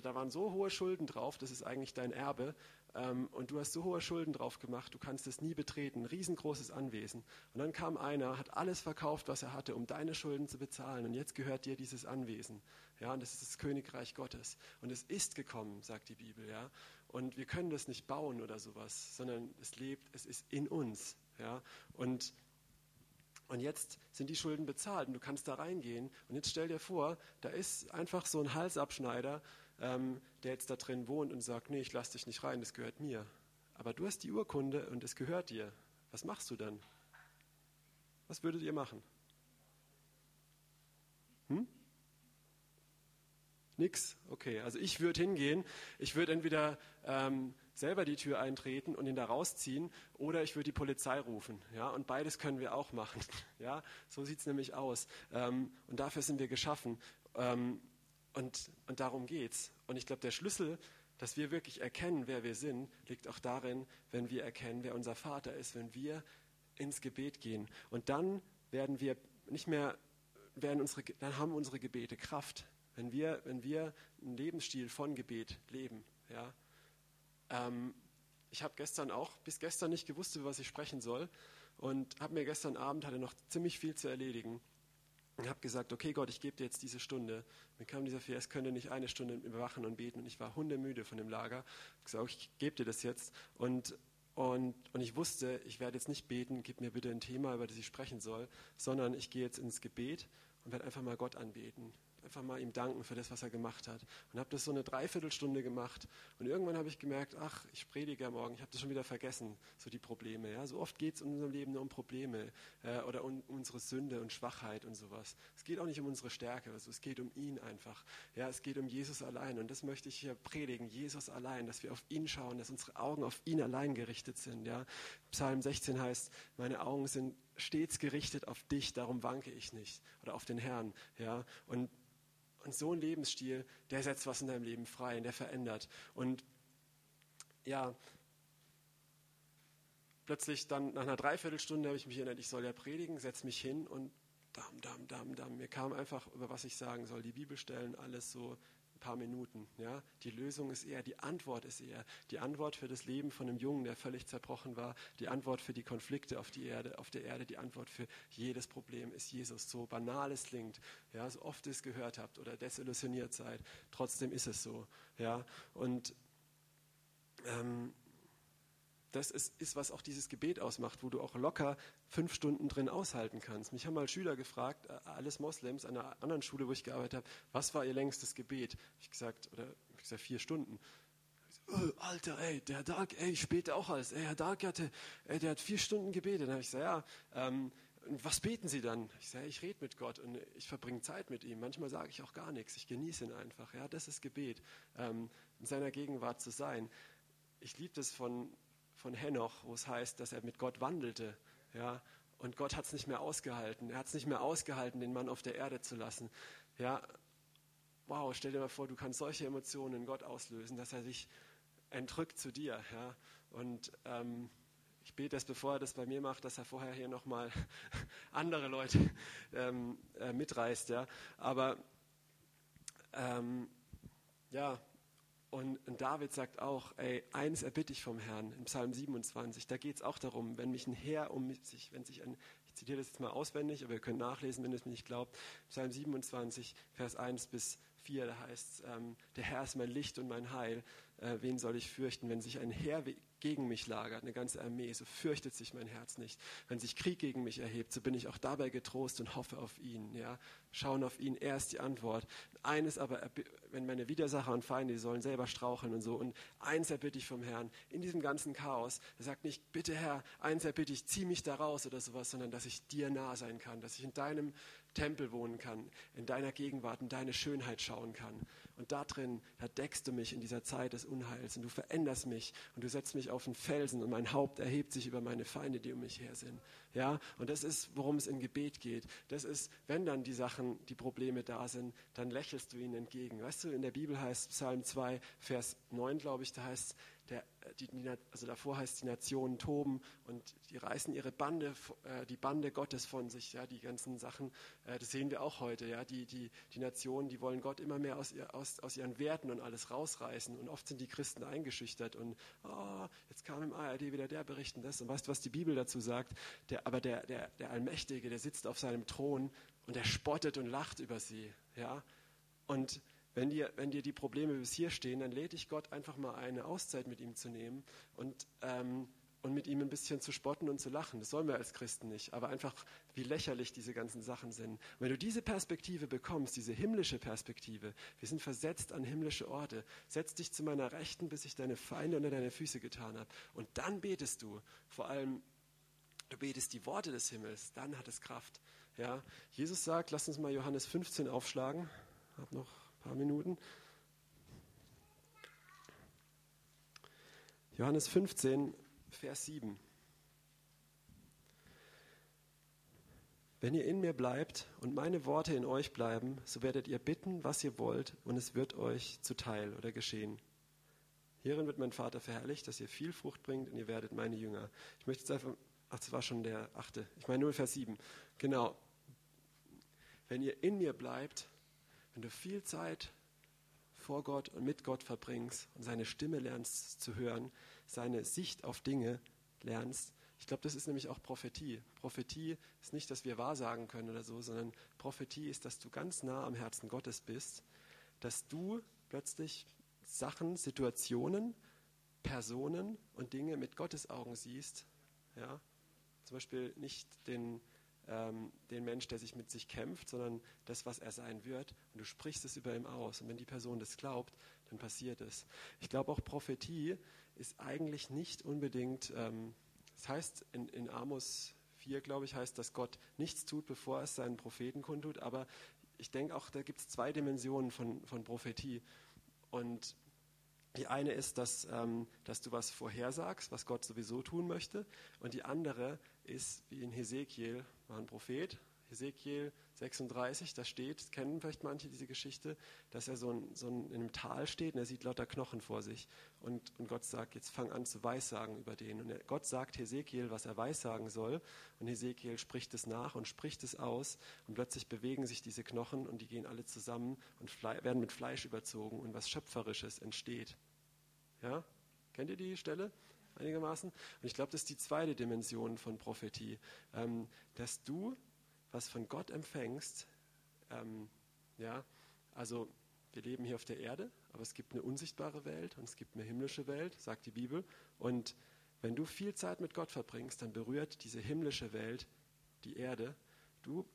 da, waren so hohe Schulden drauf, das ist eigentlich dein Erbe. Ähm, und du hast so hohe Schulden drauf gemacht, du kannst es nie betreten. Ein riesengroßes Anwesen. Und dann kam einer, hat alles verkauft, was er hatte, um deine Schulden zu bezahlen. Und jetzt gehört dir dieses Anwesen. Ja, und das ist das Königreich Gottes. Und es ist gekommen, sagt die Bibel. Ja. Und wir können das nicht bauen oder sowas, sondern es lebt, es ist in uns. Ja. Und und jetzt sind die Schulden bezahlt und du kannst da reingehen. Und jetzt stell dir vor, da ist einfach so ein Halsabschneider, ähm, der jetzt da drin wohnt und sagt, nee, ich lasse dich nicht rein, das gehört mir. Aber du hast die Urkunde und es gehört dir. Was machst du dann? Was würdet ihr machen? Hm? Nix? Okay, also ich würde hingehen. Ich würde entweder ähm, selber die Tür eintreten und ihn da rausziehen oder ich würde die Polizei rufen. Ja, und beides können wir auch machen. Ja, so sieht es nämlich aus. Ähm, und dafür sind wir geschaffen. Ähm, und, und darum geht's. Und ich glaube, der Schlüssel, dass wir wirklich erkennen, wer wir sind, liegt auch darin, wenn wir erkennen, wer unser Vater ist, wenn wir ins Gebet gehen. Und dann werden wir nicht mehr, werden unsere, dann haben unsere Gebete Kraft. Wenn wir, wenn wir einen Lebensstil von Gebet leben. Ja. Ähm, ich habe gestern auch, bis gestern nicht gewusst, über was ich sprechen soll. Und habe mir gestern Abend, hatte noch ziemlich viel zu erledigen. Und habe gesagt, okay Gott, ich gebe dir jetzt diese Stunde. Mir kam dieser Vers, könnte nicht eine Stunde überwachen und beten. Und ich war hundemüde von dem Lager. Ich gesagt, ich gebe dir das jetzt. Und, und, und ich wusste, ich werde jetzt nicht beten, gib mir bitte ein Thema, über das ich sprechen soll, sondern ich gehe jetzt ins Gebet und werde einfach mal Gott anbeten einfach mal ihm danken für das, was er gemacht hat. Und habe das so eine Dreiviertelstunde gemacht. Und irgendwann habe ich gemerkt, ach, ich predige ja morgen, ich habe das schon wieder vergessen, so die Probleme. Ja? So oft geht es in unserem Leben nur um Probleme äh, oder um unsere Sünde und Schwachheit und sowas. Es geht auch nicht um unsere Stärke, also es geht um ihn einfach. Ja, es geht um Jesus allein. Und das möchte ich hier predigen, Jesus allein, dass wir auf ihn schauen, dass unsere Augen auf ihn allein gerichtet sind. Ja? Psalm 16 heißt, meine Augen sind stets gerichtet auf dich, darum wanke ich nicht. Oder auf den Herrn. Ja? Und und so ein Lebensstil, der setzt was in deinem Leben frei und der verändert. Und ja, plötzlich dann nach einer Dreiviertelstunde habe ich mich erinnert, ich soll ja predigen, setze mich hin und dam, dam, dam, dam. Mir kam einfach, über was ich sagen soll, die Bibelstellen, alles so ein paar Minuten. Ja? Die Lösung ist eher, die Antwort ist eher. Die Antwort für das Leben von einem Jungen, der völlig zerbrochen war, die Antwort für die Konflikte auf, die Erde, auf der Erde, die Antwort für jedes Problem ist Jesus. So banal es klingt, ja? so oft ihr es gehört habt oder desillusioniert seid, trotzdem ist es so. Ja? Und ähm, das ist, ist, was auch dieses Gebet ausmacht, wo du auch locker fünf Stunden drin aushalten kannst. Mich haben mal Schüler gefragt, äh, alles Moslems an einer anderen Schule, wo ich gearbeitet habe, was war ihr längstes Gebet? Ich gesagt, oder ich gesagt, vier Stunden. oh, Alter, ey, der Dark, ey, ich bete auch alles. Ey, Herr Dark hatte, ey, der hat vier Stunden gebetet. Dann habe ich gesagt, ja, ähm, was beten Sie dann? Ich sage, ich rede mit Gott und ich verbringe Zeit mit ihm. Manchmal sage ich auch gar nichts. Ich genieße ihn einfach. Ja, das ist Gebet, ähm, in seiner Gegenwart zu sein. Ich liebe das von von Henoch, wo es heißt, dass er mit Gott wandelte. Ja, und Gott hat es nicht mehr ausgehalten. Er hat es nicht mehr ausgehalten, den Mann auf der Erde zu lassen. Ja, wow, stell dir mal vor, du kannst solche Emotionen in Gott auslösen, dass er sich entrückt zu dir. Ja, und ähm, ich bete es, bevor er das bei mir macht, dass er vorher hier nochmal andere Leute ähm, äh, mitreißt. Ja, aber ähm, ja, und, David sagt auch, ey, eines erbitte ich vom Herrn, im Psalm 27, da geht es auch darum, wenn mich ein Herr um sich, wenn sich ein, ich zitiere das jetzt mal auswendig, aber ihr könnt nachlesen, wenn ihr es mir nicht glaubt, Psalm 27, Vers 1 bis 4, da heißt es, ähm, der Herr ist mein Licht und mein Heil, äh, wen soll ich fürchten, wenn sich ein Heer gegen mich lagert, eine ganze Armee, so fürchtet sich mein Herz nicht. Wenn sich Krieg gegen mich erhebt, so bin ich auch dabei getrost und hoffe auf ihn. Ja? Schauen auf ihn, er ist die Antwort. Eines aber, wenn meine Widersacher und Feinde, die sollen selber straucheln und so. Und eins erbitte ich vom Herrn, in diesem ganzen Chaos, er sagt nicht, bitte Herr, eins erbitte ich, zieh mich da raus oder sowas, sondern dass ich dir nah sein kann, dass ich in deinem Tempel wohnen kann, in deiner Gegenwart, in deine Schönheit schauen kann. Und da drin, da deckst du mich in dieser Zeit des Unheils und du veränderst mich und du setzt mich auf einen Felsen und mein Haupt erhebt sich über meine Feinde, die um mich her sind. Ja, und das ist, worum es in Gebet geht. Das ist, wenn dann die Sachen, die Probleme da sind, dann lächelst du ihnen entgegen. Weißt du, in der Bibel heißt Psalm 2, Vers 9, glaube ich, da heißt der, die, also davor heißt die Nationen toben und die reißen ihre Bande, äh, die Bande Gottes von sich, ja, die ganzen Sachen, äh, das sehen wir auch heute, ja, die, die, die Nationen, die wollen Gott immer mehr aus, aus, aus ihren Werten und alles rausreißen und oft sind die Christen eingeschüchtert und oh, jetzt kam im ARD wieder der Bericht und das und weißt du, was die Bibel dazu sagt? Der, aber der, der, der Allmächtige, der sitzt auf seinem Thron und der spottet und lacht über sie, ja, und wenn dir, wenn dir die Probleme bis hier stehen, dann lädt dich Gott einfach mal eine Auszeit mit ihm zu nehmen und, ähm, und mit ihm ein bisschen zu spotten und zu lachen. Das sollen wir als Christen nicht, aber einfach, wie lächerlich diese ganzen Sachen sind. Und wenn du diese Perspektive bekommst, diese himmlische Perspektive, wir sind versetzt an himmlische Orte, setz dich zu meiner Rechten, bis ich deine Feinde unter deine Füße getan habe. Und dann betest du, vor allem, du betest die Worte des Himmels, dann hat es Kraft. Ja, Jesus sagt, lass uns mal Johannes 15 aufschlagen. Hab noch paar Minuten. Johannes 15, Vers 7. Wenn ihr in mir bleibt und meine Worte in euch bleiben, so werdet ihr bitten, was ihr wollt, und es wird euch zuteil oder geschehen. Hierin wird mein Vater verherrlicht, dass ihr viel Frucht bringt und ihr werdet meine Jünger. Ich möchte jetzt einfach, ach, das war schon der achte, ich meine nur Vers 7. Genau. Wenn ihr in mir bleibt wenn du viel Zeit vor Gott und mit Gott verbringst und seine Stimme lernst zu hören, seine Sicht auf Dinge lernst, ich glaube, das ist nämlich auch Prophetie. Prophetie ist nicht, dass wir wahrsagen können oder so, sondern Prophetie ist, dass du ganz nah am Herzen Gottes bist, dass du plötzlich Sachen, Situationen, Personen und Dinge mit Gottes Augen siehst. Ja? Zum Beispiel nicht den, ähm, den Mensch, der sich mit sich kämpft, sondern das, was er sein wird. Und du sprichst es über ihm aus. Und wenn die Person das glaubt, dann passiert es. Ich glaube auch Prophetie ist eigentlich nicht unbedingt, ähm, das heißt in, in Amos 4, glaube ich, heißt, dass Gott nichts tut, bevor es seinen Propheten kundtut. Aber ich denke auch, da gibt es zwei Dimensionen von, von Prophetie. Und die eine ist, dass, ähm, dass du was vorhersagst, was Gott sowieso tun möchte. Und die andere ist, wie in Hesekiel, war ein Prophet, Hesekiel 36, da steht, kennen vielleicht manche diese Geschichte, dass er so, ein, so ein, in einem Tal steht und er sieht lauter Knochen vor sich. Und, und Gott sagt, jetzt fang an zu weissagen über den. Und er, Gott sagt Hesekiel, was er weissagen soll. Und Hesekiel spricht es nach und spricht es aus. Und plötzlich bewegen sich diese Knochen und die gehen alle zusammen und werden mit Fleisch überzogen und was Schöpferisches entsteht. Ja? Kennt ihr die Stelle? Einigermaßen. Und ich glaube, das ist die zweite Dimension von Prophetie, ähm, dass du was von Gott empfängst. Ähm, ja, also wir leben hier auf der Erde, aber es gibt eine unsichtbare Welt und es gibt eine himmlische Welt, sagt die Bibel. Und wenn du viel Zeit mit Gott verbringst, dann berührt diese himmlische Welt die Erde. Du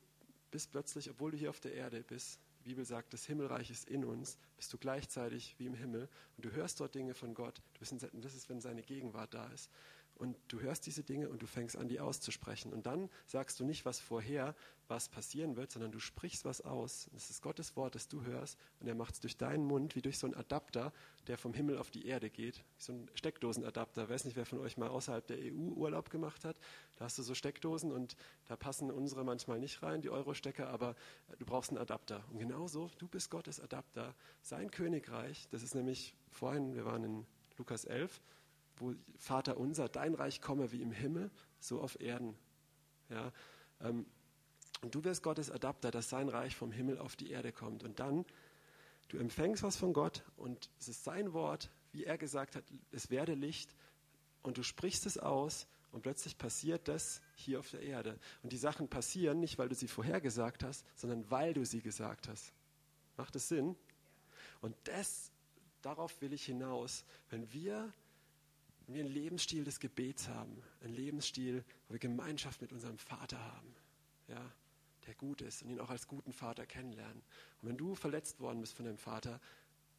bist plötzlich, obwohl du hier auf der Erde bist, die Bibel sagt, das Himmelreich ist in uns, bist du gleichzeitig wie im Himmel und du hörst dort Dinge von Gott. das ist, wenn seine Gegenwart da ist. Und du hörst diese Dinge und du fängst an, die auszusprechen. Und dann sagst du nicht was vorher, was passieren wird, sondern du sprichst was aus. Das ist Gottes Wort, das du hörst. Und er macht es durch deinen Mund, wie durch so einen Adapter, der vom Himmel auf die Erde geht. So ein Steckdosenadapter. Ich weiß nicht, wer von euch mal außerhalb der EU Urlaub gemacht hat. Da hast du so Steckdosen und da passen unsere manchmal nicht rein, die Euro-Stecker, aber du brauchst einen Adapter. Und genauso, du bist Gottes Adapter. Sein Königreich, das ist nämlich vorhin, wir waren in Lukas 11, wo Vater unser, dein Reich komme wie im Himmel, so auf Erden. Ja, ähm, und du wirst Gottes Adapter, dass sein Reich vom Himmel auf die Erde kommt. Und dann, du empfängst was von Gott und es ist sein Wort, wie er gesagt hat, es werde Licht und du sprichst es aus und plötzlich passiert das hier auf der Erde. Und die Sachen passieren nicht, weil du sie vorhergesagt hast, sondern weil du sie gesagt hast. Macht es Sinn? Und das, darauf will ich hinaus. Wenn wir wenn wir einen Lebensstil des Gebets haben, einen Lebensstil, wo wir Gemeinschaft mit unserem Vater haben, ja, der gut ist und ihn auch als guten Vater kennenlernen. Und wenn du verletzt worden bist von deinem Vater,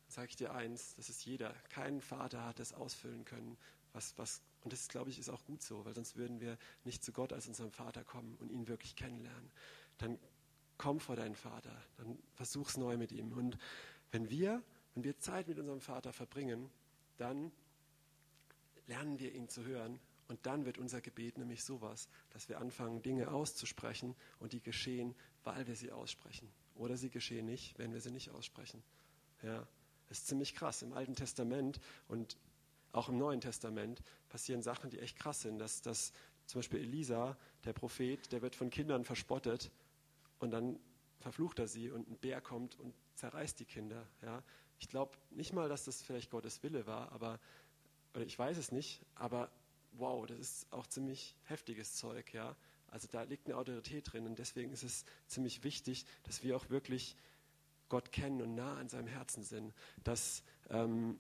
sage ich dir eins, das ist jeder. Kein Vater hat das ausfüllen können, was, was, und das, glaube ich, ist auch gut so, weil sonst würden wir nicht zu Gott als unserem Vater kommen und ihn wirklich kennenlernen. Dann komm vor deinen Vater, dann versuch's neu mit ihm. Und wenn wir, wenn wir Zeit mit unserem Vater verbringen, dann lernen wir ihn zu hören und dann wird unser Gebet nämlich sowas, dass wir anfangen, Dinge auszusprechen und die geschehen, weil wir sie aussprechen. Oder sie geschehen nicht, wenn wir sie nicht aussprechen. Ja, das ist ziemlich krass. Im Alten Testament und auch im Neuen Testament passieren Sachen, die echt krass sind. Dass, dass zum Beispiel Elisa, der Prophet, der wird von Kindern verspottet und dann verflucht er sie und ein Bär kommt und zerreißt die Kinder. Ja. Ich glaube nicht mal, dass das vielleicht Gottes Wille war, aber oder ich weiß es nicht, aber wow, das ist auch ziemlich heftiges Zeug, ja. Also da liegt eine Autorität drin und deswegen ist es ziemlich wichtig, dass wir auch wirklich Gott kennen und nah an seinem Herzen sind, dass, ähm,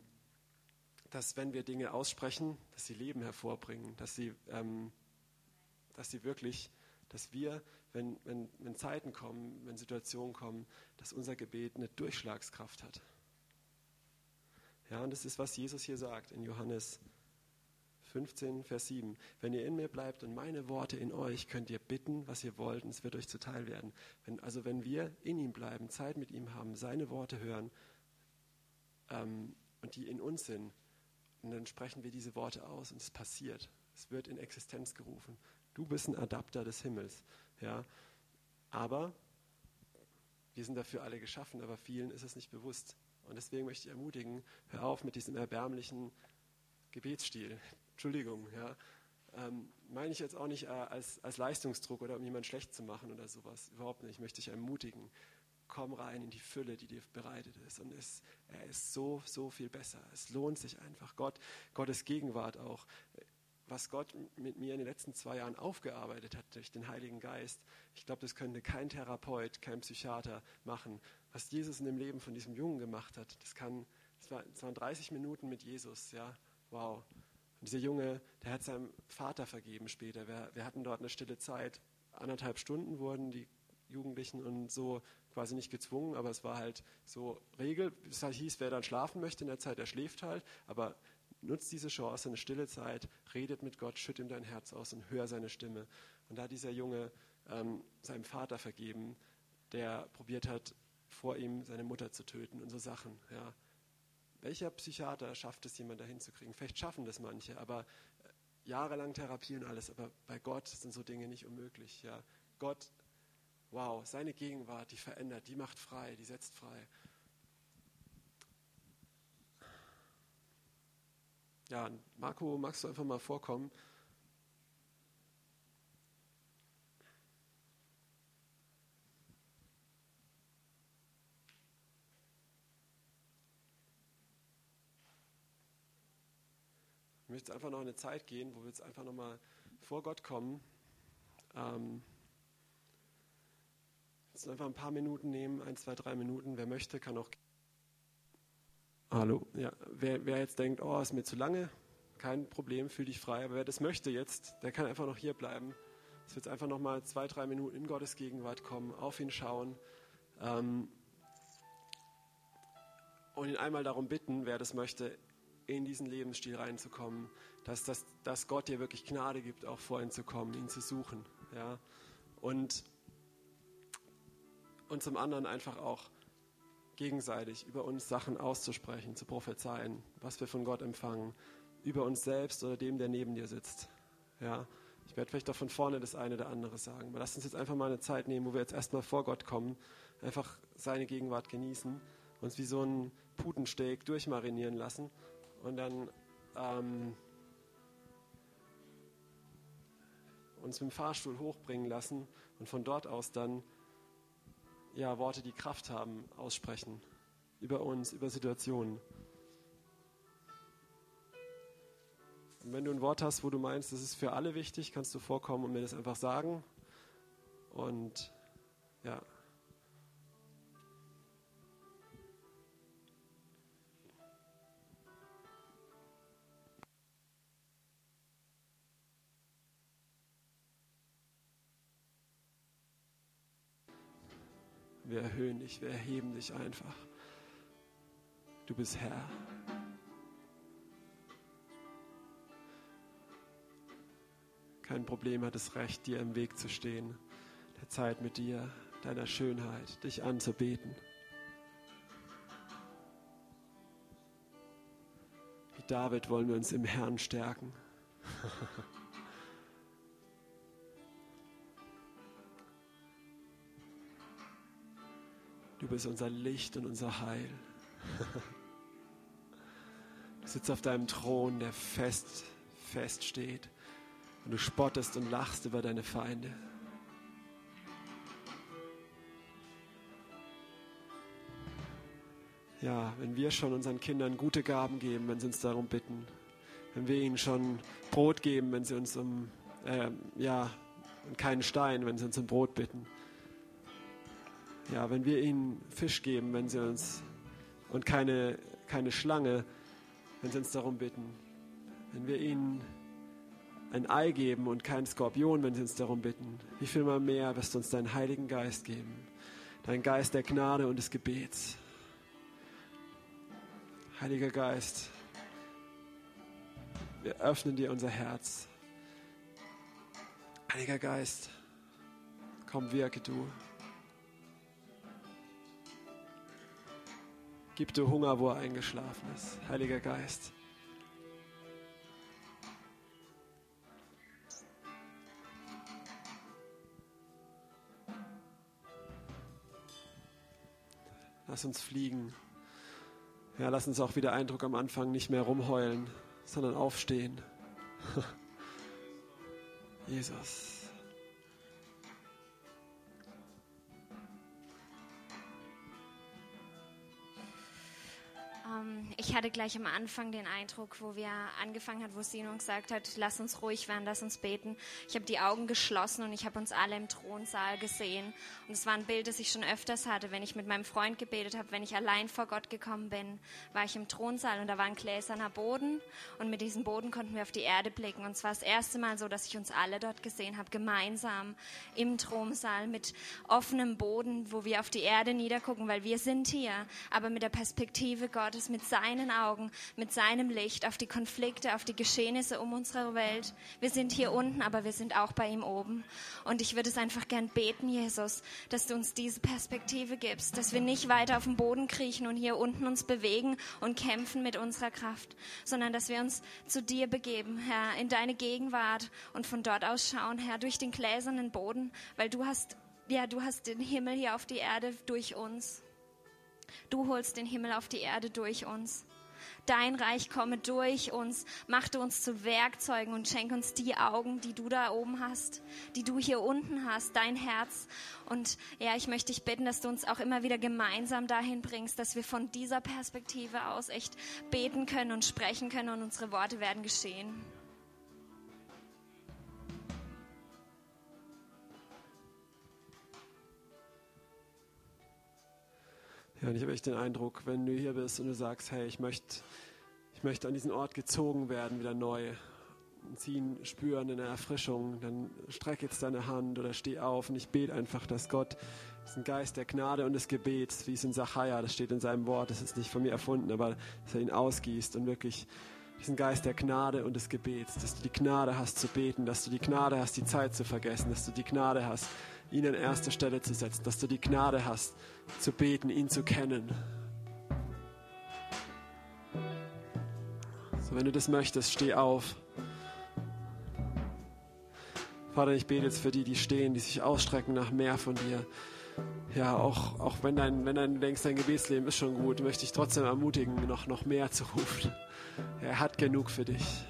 dass wenn wir Dinge aussprechen, dass sie Leben hervorbringen, dass sie, ähm, dass sie wirklich, dass wir, wenn, wenn, wenn Zeiten kommen, wenn Situationen kommen, dass unser Gebet eine Durchschlagskraft hat. Ja, und das ist, was Jesus hier sagt in Johannes 15, Vers 7. Wenn ihr in mir bleibt und meine Worte in euch, könnt ihr bitten, was ihr wollt, und es wird euch zuteil werden. Wenn, also wenn wir in ihm bleiben, Zeit mit ihm haben, seine Worte hören ähm, und die in uns sind, dann sprechen wir diese Worte aus und es passiert. Es wird in Existenz gerufen. Du bist ein Adapter des Himmels. Ja? Aber wir sind dafür alle geschaffen, aber vielen ist es nicht bewusst. Und deswegen möchte ich ermutigen, hör auf mit diesem erbärmlichen Gebetsstil. Entschuldigung, ja. Ähm, meine ich jetzt auch nicht äh, als, als Leistungsdruck oder um jemanden schlecht zu machen oder sowas. Überhaupt nicht. Ich möchte dich ermutigen. Komm rein in die Fülle, die dir bereitet ist. Und es, er ist so, so viel besser. Es lohnt sich einfach. Gott, Gottes Gegenwart auch. Was Gott mit mir in den letzten zwei Jahren aufgearbeitet hat durch den Heiligen Geist, ich glaube, das könnte kein Therapeut, kein Psychiater machen was Jesus in dem Leben von diesem Jungen gemacht hat. Das, kann, das, war, das waren 30 Minuten mit Jesus, ja, wow. Und dieser Junge, der hat seinem Vater vergeben später. Wir, wir hatten dort eine stille Zeit. Anderthalb Stunden wurden die Jugendlichen und so quasi nicht gezwungen, aber es war halt so Regel. Es halt hieß, wer dann schlafen möchte in der Zeit, der schläft halt. Aber nutzt diese Chance, eine stille Zeit, redet mit Gott, schütt ihm dein Herz aus und hör seine Stimme. Und da hat dieser Junge ähm, seinem Vater vergeben, der probiert hat, vor ihm seine Mutter zu töten und so Sachen. Ja. Welcher Psychiater schafft es, jemanden dahin zu kriegen? Vielleicht schaffen das manche, aber äh, jahrelang Therapie und alles, aber bei Gott sind so Dinge nicht unmöglich. Ja. Gott, wow, seine Gegenwart, die verändert, die macht frei, die setzt frei. Ja, Marco, magst du einfach mal vorkommen? Möchte jetzt einfach noch eine Zeit gehen, wo wir jetzt einfach nochmal vor Gott kommen. Ähm, jetzt einfach ein paar Minuten nehmen, ein, zwei, drei Minuten. Wer möchte, kann auch. Hallo. Ja, wer, wer jetzt denkt, oh, ist mir zu lange, kein Problem, fühl dich frei. Aber wer das möchte jetzt, der kann einfach noch hier bleiben. Es wird jetzt einfach nochmal zwei, drei Minuten in Gottes Gegenwart kommen, auf ihn schauen. Ähm, und ihn einmal darum bitten, wer das möchte, in diesen Lebensstil reinzukommen, dass, dass, dass Gott dir wirklich Gnade gibt, auch vor ihn zu kommen, ihn zu suchen. Ja? Und, und zum anderen einfach auch gegenseitig über uns Sachen auszusprechen, zu prophezeien, was wir von Gott empfangen, über uns selbst oder dem, der neben dir sitzt. Ja? Ich werde vielleicht auch von vorne das eine oder andere sagen. Aber lass uns jetzt einfach mal eine Zeit nehmen, wo wir jetzt erstmal vor Gott kommen, einfach seine Gegenwart genießen, uns wie so ein Putensteak durchmarinieren lassen und dann ähm, uns mit dem Fahrstuhl hochbringen lassen und von dort aus dann ja, Worte, die Kraft haben, aussprechen über uns, über Situationen. Und wenn du ein Wort hast, wo du meinst, das ist für alle wichtig, kannst du vorkommen und mir das einfach sagen. Und ja. Wir erhöhen dich, wir erheben dich einfach. Du bist Herr. Kein Problem hat es Recht, dir im Weg zu stehen, der Zeit mit dir, deiner Schönheit, dich anzubeten. Wie David wollen wir uns im Herrn stärken. Du bist unser Licht und unser Heil. Du sitzt auf deinem Thron, der fest, fest steht. Und du spottest und lachst über deine Feinde. Ja, wenn wir schon unseren Kindern gute Gaben geben, wenn sie uns darum bitten, wenn wir ihnen schon Brot geben, wenn sie uns um, äh, ja, keinen Stein, wenn sie uns um Brot bitten. Ja, wenn wir ihnen Fisch geben, wenn sie uns und keine, keine Schlange, wenn sie uns darum bitten. Wenn wir ihnen ein Ei geben und keinen Skorpion, wenn sie uns darum bitten. Wie viel mal mehr wirst du uns deinen Heiligen Geist geben? Dein Geist der Gnade und des Gebets. Heiliger Geist, wir öffnen dir unser Herz. Heiliger Geist, komm, wirke du. Gib du Hunger, wo er eingeschlafen ist. Heiliger Geist. Lass uns fliegen. Ja, lass uns auch wieder Eindruck am Anfang nicht mehr rumheulen, sondern aufstehen. Jesus. Ich hatte gleich am Anfang den Eindruck, wo wir angefangen hat, wo Simon gesagt hat, lass uns ruhig werden, lass uns beten. Ich habe die Augen geschlossen und ich habe uns alle im Thronsaal gesehen. Und es war ein Bild, das ich schon öfters hatte, wenn ich mit meinem Freund gebetet habe, wenn ich allein vor Gott gekommen bin, war ich im Thronsaal und da war ein gläserner Boden und mit diesem Boden konnten wir auf die Erde blicken. Und es war das erste Mal so, dass ich uns alle dort gesehen habe, gemeinsam im Thronsaal mit offenem Boden, wo wir auf die Erde niedergucken, weil wir sind hier, aber mit der Perspektive Gottes, mit seinen Augen, mit seinem Licht auf die Konflikte, auf die Geschehnisse um unsere Welt. Wir sind hier unten, aber wir sind auch bei ihm oben. Und ich würde es einfach gern beten, Jesus, dass du uns diese Perspektive gibst, dass wir nicht weiter auf dem Boden kriechen und hier unten uns bewegen und kämpfen mit unserer Kraft, sondern dass wir uns zu dir begeben, Herr, in deine Gegenwart und von dort aus schauen, Herr, durch den gläsernen Boden, weil du hast ja, du hast den Himmel hier auf die Erde durch uns. Du holst den Himmel auf die Erde durch uns. Dein Reich komme durch uns. Mach du uns zu Werkzeugen und schenk uns die Augen, die du da oben hast, die du hier unten hast, dein Herz. Und ja, ich möchte dich bitten, dass du uns auch immer wieder gemeinsam dahin bringst, dass wir von dieser Perspektive aus echt beten können und sprechen können und unsere Worte werden geschehen. Ja, und ich habe echt den Eindruck, wenn du hier bist und du sagst, hey, ich möchte, ich möchte an diesen Ort gezogen werden, wieder neu, ziehen, spüren in der Erfrischung, dann streck jetzt deine Hand oder steh auf und ich bete einfach, dass Gott diesen Geist der Gnade und des Gebets, wie es in Sacharja, das steht in seinem Wort, das ist nicht von mir erfunden, aber dass er ihn ausgießt und wirklich diesen Geist der Gnade und des Gebets, dass du die Gnade hast zu beten, dass du die Gnade hast, die Zeit zu vergessen, dass du die Gnade hast, ihn an erster Stelle zu setzen, dass du die Gnade hast, zu beten, ihn zu kennen. So, wenn du das möchtest, steh auf. Vater, ich bete jetzt für die, die stehen, die sich ausstrecken nach mehr von dir. Ja, auch, auch wenn, dein, wenn dein, denkst, dein Gebetsleben ist schon gut, möchte ich trotzdem ermutigen, noch, noch mehr zu rufen. Er hat genug für dich.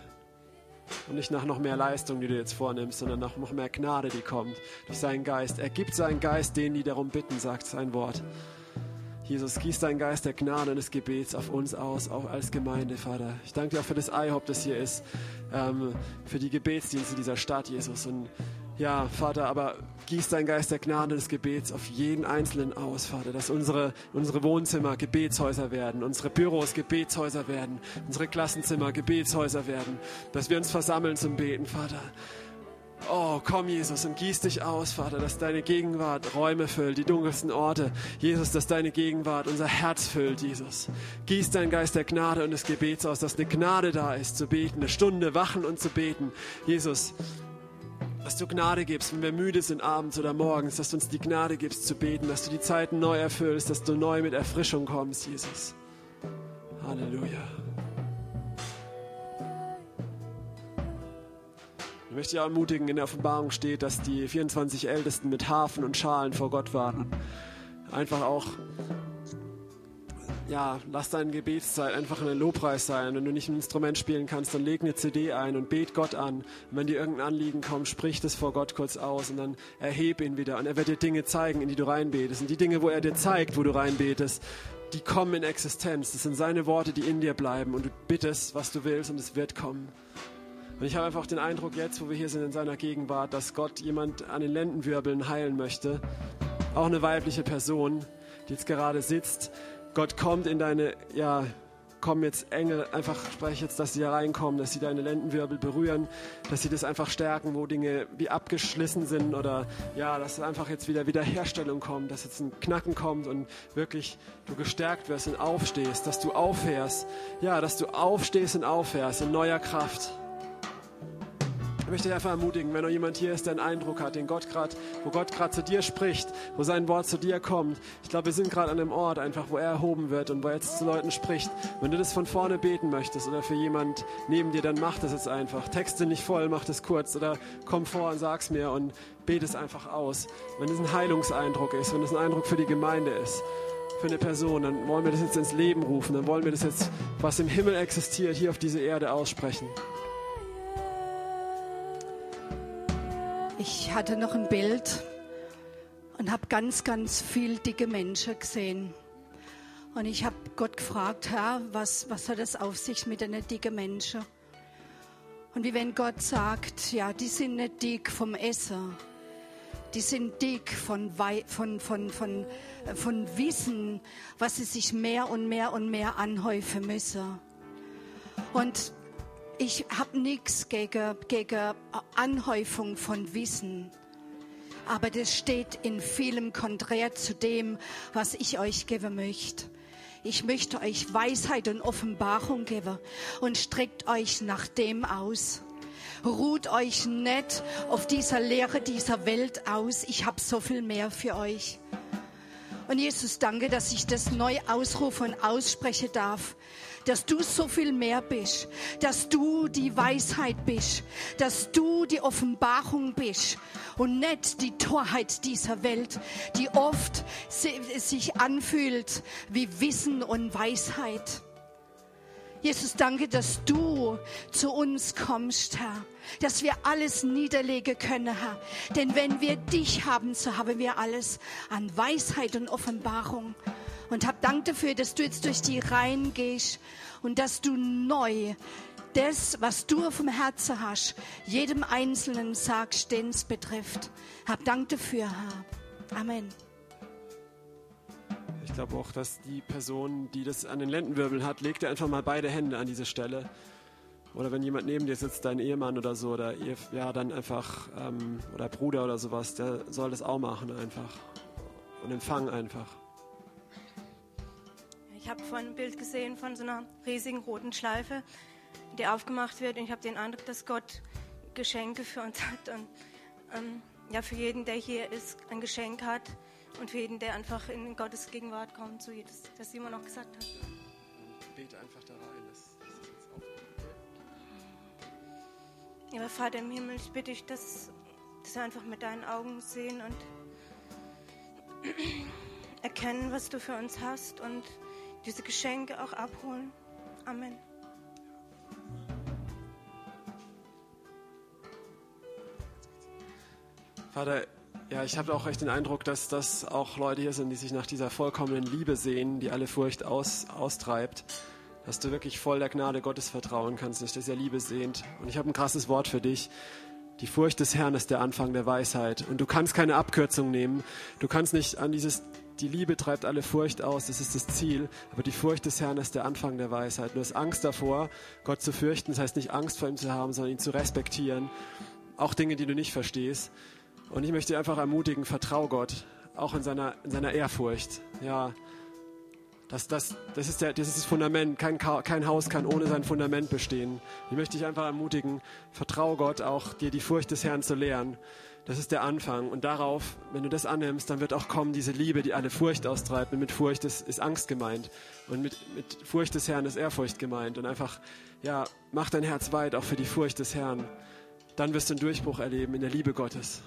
Und nicht nach noch mehr Leistung, die du jetzt vornimmst, sondern nach noch mehr Gnade, die kommt durch seinen Geist. Er gibt seinen Geist denen, die darum bitten, sagt sein Wort. Jesus, gieß deinen Geist der Gnade und des Gebets auf uns aus, auch als Gemeinde, Vater. Ich danke dir auch für das IHOP, das hier ist, ähm, für die Gebetsdienste dieser Stadt, Jesus. Und ja, Vater, aber gieß dein Geist der Gnade des Gebets auf jeden Einzelnen aus, Vater, dass unsere, unsere Wohnzimmer Gebetshäuser werden, unsere Büros Gebetshäuser werden, unsere Klassenzimmer Gebetshäuser werden, dass wir uns versammeln zum Beten, Vater. Oh, komm, Jesus, und gieß dich aus, Vater, dass deine Gegenwart Räume füllt, die dunkelsten Orte. Jesus, dass deine Gegenwart unser Herz füllt, Jesus. Gieß dein Geist der Gnade und des Gebets aus, dass eine Gnade da ist, zu beten, eine Stunde wachen und zu beten. Jesus, dass du Gnade gibst, wenn wir müde sind abends oder morgens, dass du uns die Gnade gibst zu beten, dass du die Zeiten neu erfüllst, dass du neu mit Erfrischung kommst, Jesus. Halleluja. Ich möchte dich ermutigen, in der Offenbarung steht, dass die 24 Ältesten mit Hafen und Schalen vor Gott warten. Einfach auch, ja, lass deine Gebetszeit einfach ein Lobpreis sein. Wenn du nicht ein Instrument spielen kannst, dann leg eine CD ein und bet Gott an. Und wenn dir irgendein Anliegen kommt, sprich das vor Gott kurz aus und dann erheb ihn wieder. Und er wird dir Dinge zeigen, in die du reinbetest. Und die Dinge, wo er dir zeigt, wo du reinbetest, die kommen in Existenz. Das sind seine Worte, die in dir bleiben. Und du bittest, was du willst, und es wird kommen. Und ich habe einfach den Eindruck jetzt, wo wir hier sind in seiner Gegenwart, dass Gott jemand an den Lendenwirbeln heilen möchte. Auch eine weibliche Person, die jetzt gerade sitzt. Gott kommt in deine, ja, kommen jetzt Engel, einfach spreche jetzt, dass sie da reinkommen, dass sie deine Lendenwirbel berühren, dass sie das einfach stärken, wo Dinge wie abgeschlissen sind oder ja, dass einfach jetzt wieder Wiederherstellung kommt, dass jetzt ein Knacken kommt und wirklich du gestärkt wirst und aufstehst, dass du aufhörst, ja, dass du aufstehst und aufhörst in neuer Kraft. Ich möchte dich einfach ermutigen, wenn noch jemand hier ist, der einen Eindruck hat, den Gott grad, wo Gott gerade zu dir spricht, wo sein Wort zu dir kommt. Ich glaube, wir sind gerade an einem Ort einfach, wo er erhoben wird und wo er jetzt zu Leuten spricht. Wenn du das von vorne beten möchtest oder für jemand neben dir, dann mach das jetzt einfach. Texte nicht voll, mach das kurz oder komm vor und sag's mir und bete es einfach aus. Wenn es ein Heilungseindruck ist, wenn es ein Eindruck für die Gemeinde ist, für eine Person, dann wollen wir das jetzt ins Leben rufen, dann wollen wir das jetzt, was im Himmel existiert, hier auf diese Erde aussprechen. Ich hatte noch ein Bild und habe ganz, ganz viel dicke Menschen gesehen. Und ich habe Gott gefragt, Herr, was, was hat es auf sich mit den dicken Menschen? Und wie wenn Gott sagt, ja, die sind nicht dick vom Essen, die sind dick von, von, von, von, von Wissen, was sie sich mehr und mehr und mehr anhäufen müssen. Und ich habe nichts gegen, gegen Anhäufung von Wissen. Aber das steht in vielem konträr zu dem, was ich euch geben möchte. Ich möchte euch Weisheit und Offenbarung geben und streckt euch nach dem aus. Ruht euch nicht auf dieser Lehre dieser Welt aus. Ich habe so viel mehr für euch. Und Jesus, danke, dass ich das neu ausrufe und aussprechen darf dass du so viel mehr bist, dass du die Weisheit bist, dass du die Offenbarung bist und nicht die Torheit dieser Welt, die oft sich anfühlt wie Wissen und Weisheit. Jesus, danke, dass du zu uns kommst, Herr, dass wir alles niederlegen können, Herr. Denn wenn wir dich haben, so haben wir alles an Weisheit und Offenbarung und hab Dank dafür, dass du jetzt durch die Reihen gehst und dass du neu das, was du auf dem Herzen hast, jedem Einzelnen sagst, den es betrifft. Hab Dank dafür, Herr. Amen. Ich glaube auch, dass die Person, die das an den Lendenwirbeln hat, legt einfach mal beide Hände an diese Stelle. Oder wenn jemand neben dir sitzt, dein Ehemann oder so, oder ja, dann einfach, ähm, oder Bruder oder sowas, der soll das auch machen einfach. Und empfang einfach. Ich habe vorhin ein Bild gesehen von so einer riesigen roten Schleife, die aufgemacht wird. Und ich habe den Eindruck, dass Gott Geschenke für uns hat. Und ähm, ja, für jeden, der hier ist, ein Geschenk hat. Und für jeden, der einfach in Gottes Gegenwart kommt, so wie das, das Simon noch gesagt hat. Bete einfach da rein. Das, das ist jetzt auch ja, Vater im Himmel, ich bitte dich, dass, dass wir einfach mit deinen Augen sehen und erkennen, was du für uns hast und diese Geschenke auch abholen. Amen. Vater, ja, ich habe auch echt den Eindruck, dass das auch Leute hier sind, die sich nach dieser vollkommenen Liebe sehen, die alle Furcht aus, austreibt. Dass du wirklich voll der Gnade Gottes vertrauen kannst, dass dieser Liebe sehnt. Und ich habe ein krasses Wort für dich. Die Furcht des Herrn ist der Anfang der Weisheit. Und du kannst keine Abkürzung nehmen. Du kannst nicht an dieses die Liebe treibt alle Furcht aus, das ist das Ziel. Aber die Furcht des Herrn ist der Anfang der Weisheit. Du hast Angst davor, Gott zu fürchten. Das heißt nicht Angst vor ihm zu haben, sondern ihn zu respektieren. auch Dinge, die du nicht verstehst. Und ich möchte dich einfach ermutigen, vertrau Gott, auch in seiner, in seiner Ehrfurcht. Ja, das, das, das, ist der, das ist das Fundament. Kein, kein Haus kann ohne sein Fundament bestehen. Ich möchte dich einfach ermutigen, vertrau Gott auch, dir die Furcht des Herrn zu lehren. Das ist der Anfang. Und darauf, wenn du das annimmst, dann wird auch kommen diese Liebe, die alle Furcht austreibt. Und mit Furcht ist, ist Angst gemeint. Und mit, mit Furcht des Herrn ist Ehrfurcht gemeint. Und einfach, ja, mach dein Herz weit auch für die Furcht des Herrn. Dann wirst du einen Durchbruch erleben in der Liebe Gottes.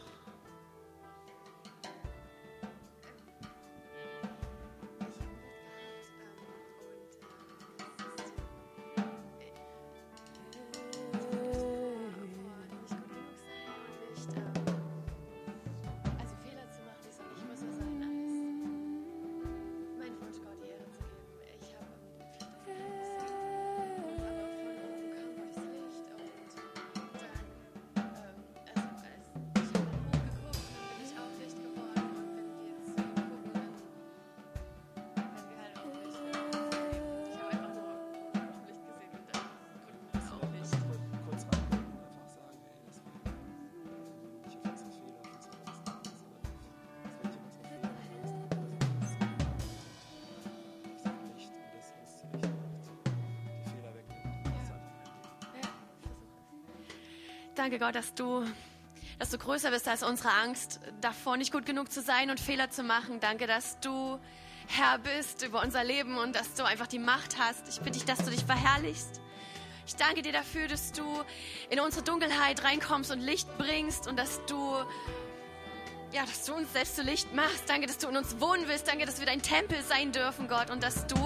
Danke Gott, dass du, dass du größer bist als unsere Angst, davor nicht gut genug zu sein und Fehler zu machen. Danke, dass du Herr bist über unser Leben und dass du einfach die Macht hast. Ich bitte dich, dass du dich verherrlichst. Ich danke dir dafür, dass du in unsere Dunkelheit reinkommst und Licht bringst und dass du, ja, dass du uns selbst zu Licht machst. Danke, dass du in uns wohnen willst. Danke, dass wir dein Tempel sein dürfen, Gott, und dass du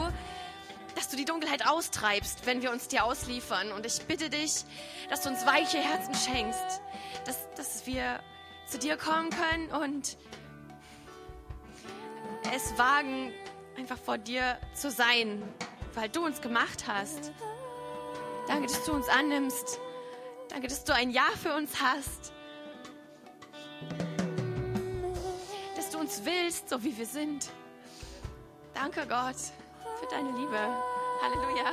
dass du die Dunkelheit austreibst, wenn wir uns dir ausliefern. Und ich bitte dich, dass du uns weiche Herzen schenkst, dass, dass wir zu dir kommen können und es wagen, einfach vor dir zu sein, weil du uns gemacht hast. Danke, dass du uns annimmst. Danke, dass du ein Ja für uns hast. Dass du uns willst, so wie wir sind. Danke, Gott für deine Liebe. Halleluja.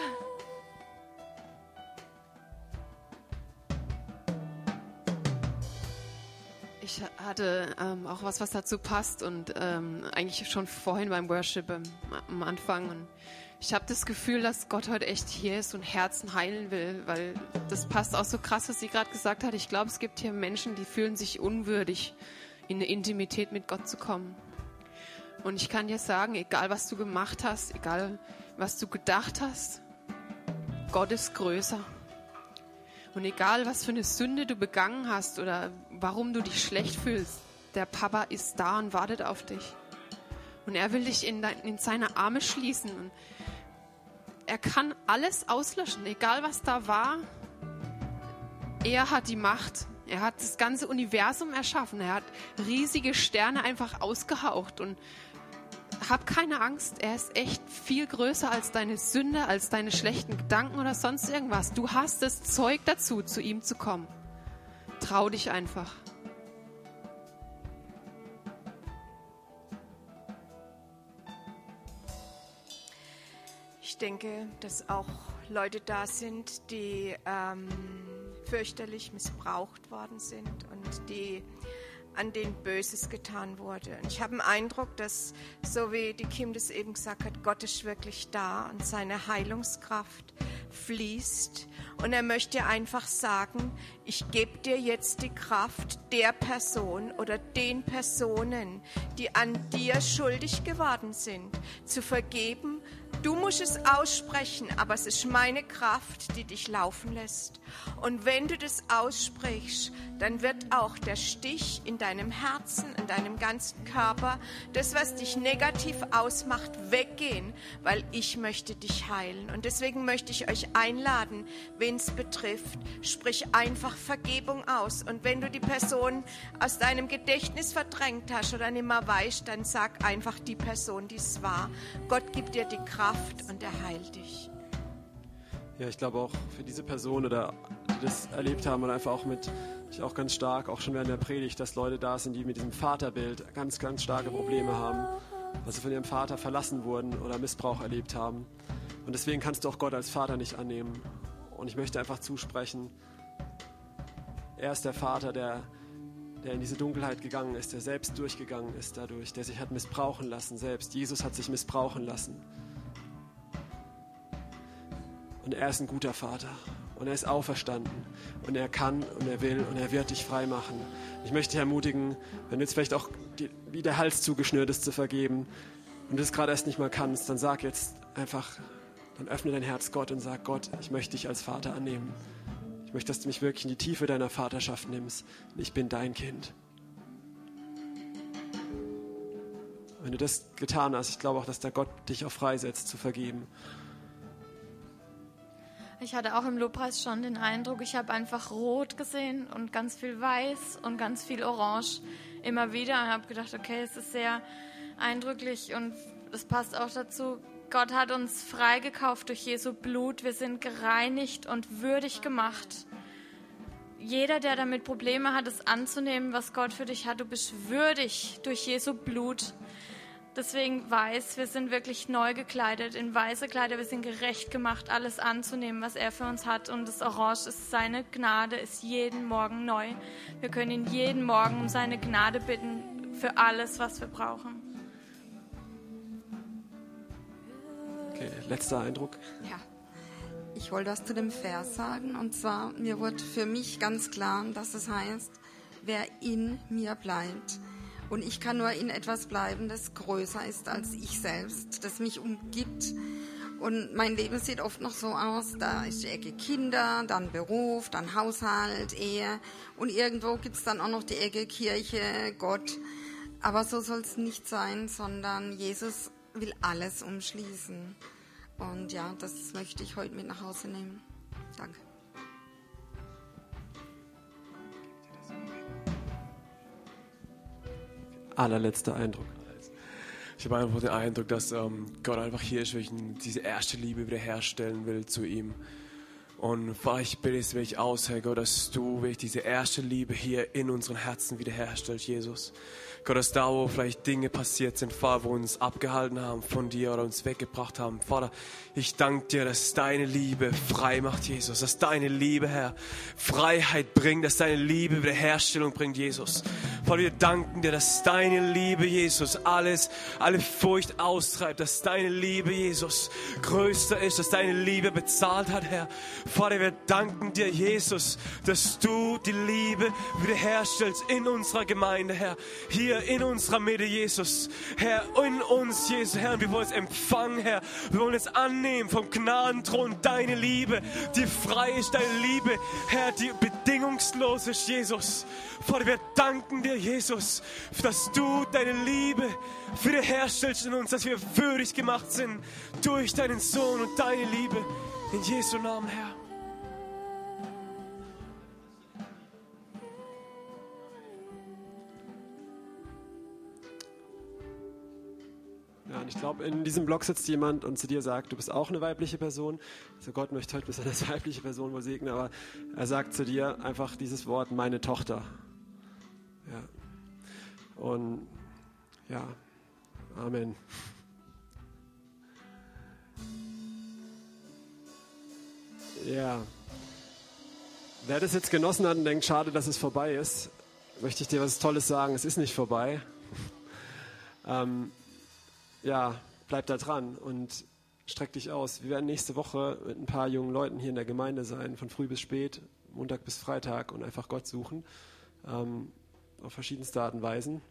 Ich hatte ähm, auch was, was dazu passt und ähm, eigentlich schon vorhin beim Worship ähm, am Anfang. Und ich habe das Gefühl, dass Gott heute echt hier ist und Herzen heilen will, weil das passt auch so krass, was sie gerade gesagt hat. Ich glaube, es gibt hier Menschen, die fühlen sich unwürdig, in eine Intimität mit Gott zu kommen. Und ich kann dir sagen, egal was du gemacht hast, egal was du gedacht hast, Gott ist größer. Und egal was für eine Sünde du begangen hast oder warum du dich schlecht fühlst, der Papa ist da und wartet auf dich. Und er will dich in, dein, in seine Arme schließen. Und er kann alles auslöschen, egal was da war. Er hat die Macht. Er hat das ganze Universum erschaffen. Er hat riesige Sterne einfach ausgehaucht. Und hab keine Angst, er ist echt viel größer als deine Sünde, als deine schlechten Gedanken oder sonst irgendwas. Du hast das Zeug dazu, zu ihm zu kommen. Trau dich einfach. Ich denke, dass auch Leute da sind, die ähm, fürchterlich missbraucht worden sind und die an denen Böses getan wurde. Und ich habe den Eindruck, dass, so wie die Kim das eben gesagt hat, Gott ist wirklich da und seine Heilungskraft fließt. Und er möchte einfach sagen, ich gebe dir jetzt die Kraft der Person oder den Personen, die an dir schuldig geworden sind, zu vergeben Du musst es aussprechen, aber es ist meine Kraft, die dich laufen lässt. Und wenn du das aussprichst, dann wird auch der Stich in deinem Herzen, in deinem ganzen Körper, das, was dich negativ ausmacht, weggehen, weil ich möchte dich heilen. Und deswegen möchte ich euch einladen, wen es betrifft, sprich einfach Vergebung aus. Und wenn du die Person aus deinem Gedächtnis verdrängt hast oder nicht mehr weißt, dann sag einfach die Person, die es war. Gott gibt dir die Kraft und er heilt dich. Ja, ich glaube auch für diese Person oder die das erlebt haben und einfach auch mit, ich auch ganz stark, auch schon während der Predigt, dass Leute da sind, die mit diesem Vaterbild ganz, ganz starke Probleme haben, weil sie von ihrem Vater verlassen wurden oder Missbrauch erlebt haben. Und deswegen kannst du auch Gott als Vater nicht annehmen. Und ich möchte einfach zusprechen, er ist der Vater, der, der in diese Dunkelheit gegangen ist, der selbst durchgegangen ist dadurch, der sich hat missbrauchen lassen selbst. Jesus hat sich missbrauchen lassen. Und er ist ein guter Vater. Und er ist auferstanden. Und er kann und er will und er wird dich frei machen. Ich möchte dich ermutigen, wenn du jetzt vielleicht auch die, wie der Hals zugeschnürt ist, zu vergeben und du es gerade erst nicht mal kannst, dann sag jetzt einfach, dann öffne dein Herz Gott und sag Gott, ich möchte dich als Vater annehmen. Ich möchte, dass du mich wirklich in die Tiefe deiner Vaterschaft nimmst. Ich bin dein Kind. Wenn du das getan hast, ich glaube auch, dass der Gott dich auch freisetzt, zu vergeben. Ich hatte auch im Lobpreis schon den Eindruck, ich habe einfach rot gesehen und ganz viel weiß und ganz viel orange immer wieder und habe gedacht, okay, es ist sehr eindrücklich und es passt auch dazu. Gott hat uns freigekauft durch Jesu Blut. Wir sind gereinigt und würdig gemacht. Jeder, der damit Probleme hat, es anzunehmen, was Gott für dich hat, du bist würdig durch Jesu Blut. Deswegen weiß, wir sind wirklich neu gekleidet, in weiße Kleider, wir sind gerecht gemacht, alles anzunehmen, was er für uns hat. Und das Orange ist seine Gnade, ist jeden Morgen neu. Wir können ihn jeden Morgen um seine Gnade bitten für alles, was wir brauchen. Okay, letzter Eindruck. Ja. Ich wollte was zu dem Vers sagen. Und zwar, mir wurde für mich ganz klar, dass es heißt, wer in mir bleibt. Und ich kann nur in etwas bleiben, das größer ist als ich selbst, das mich umgibt. Und mein Leben sieht oft noch so aus, da ist die Ecke Kinder, dann Beruf, dann Haushalt, Ehe. Und irgendwo gibt es dann auch noch die Ecke Kirche, Gott. Aber so soll es nicht sein, sondern Jesus will alles umschließen. Und ja, das möchte ich heute mit nach Hause nehmen. Danke. Allerletzter Eindruck. Ich habe einfach den Eindruck, dass ähm, Gott einfach hier ist, weil ich diese erste Liebe wiederherstellen will zu ihm. Und Vater, ich bitte es wirklich aus, Herr Gott, dass du wirklich diese erste Liebe hier in unseren Herzen wiederherstellst, Jesus. Gott, dass da, wo vielleicht Dinge passiert sind, Vater, wo uns abgehalten haben von dir oder uns weggebracht haben, Vater, ich danke dir, dass deine Liebe frei macht, Jesus, dass deine Liebe, Herr, Freiheit bringt, dass deine Liebe Wiederherstellung bringt, Jesus. Vater, wir danken dir, dass deine Liebe, Jesus, alles, alle Furcht austreibt, dass deine Liebe, Jesus, größer ist, dass deine Liebe bezahlt hat, Herr. Vater, wir danken dir, Jesus, dass du die Liebe wiederherstellst in unserer Gemeinde, Herr. Hier in unserer Mitte, Jesus. Herr, in uns, Jesus, Herr. Wir wollen es empfangen, Herr. Wir wollen es annehmen vom Gnadenthron, deine Liebe, die frei ist, deine Liebe, Herr, die bedingungslos ist, Jesus. Vater, wir danken dir, Jesus, dass du deine Liebe wiederherstellst in uns, dass wir würdig gemacht sind durch deinen Sohn und deine Liebe. In Jesu Namen, Herr. Und ich glaube, in diesem Blog sitzt jemand und zu dir sagt, du bist auch eine weibliche Person. Also Gott möchte heute besonders weibliche Person wohl segnen, aber er sagt zu dir einfach dieses Wort, meine Tochter. Ja. Und ja, Amen. Ja. Wer das jetzt genossen hat und denkt, schade, dass es vorbei ist, möchte ich dir was Tolles sagen. Es ist nicht vorbei. ähm, ja, bleib da dran und streck dich aus. Wir werden nächste Woche mit ein paar jungen Leuten hier in der Gemeinde sein, von früh bis spät, Montag bis Freitag und einfach Gott suchen. Ähm, auf verschiedenste Art und Weisen.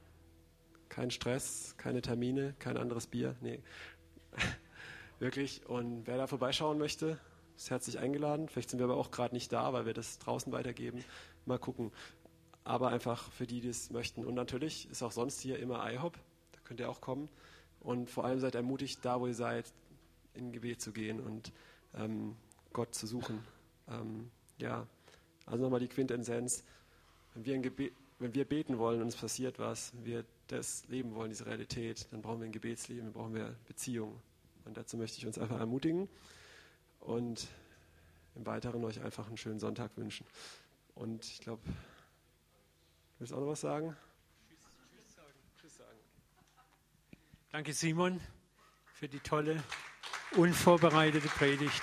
Kein Stress, keine Termine, kein anderes Bier. Nee. Wirklich. Und wer da vorbeischauen möchte, ist herzlich eingeladen. Vielleicht sind wir aber auch gerade nicht da, weil wir das draußen weitergeben. Mal gucken. Aber einfach für die, die es möchten. Und natürlich ist auch sonst hier immer IHOP. Da könnt ihr auch kommen. Und vor allem seid ermutigt, da wo ihr seid, in Gebet zu gehen und ähm, Gott zu suchen. Ähm, ja, also nochmal die Quintessenz. Wenn wir, Gebet, wenn wir beten wollen und es passiert was, wir das leben wollen, diese Realität, dann brauchen wir ein Gebetsleben, dann brauchen wir Beziehung. Und dazu möchte ich uns einfach ermutigen und im Weiteren euch einfach einen schönen Sonntag wünschen. Und ich glaube, du willst auch noch was sagen? Tschüss sagen. Danke Simon für die tolle, unvorbereitete Predigt.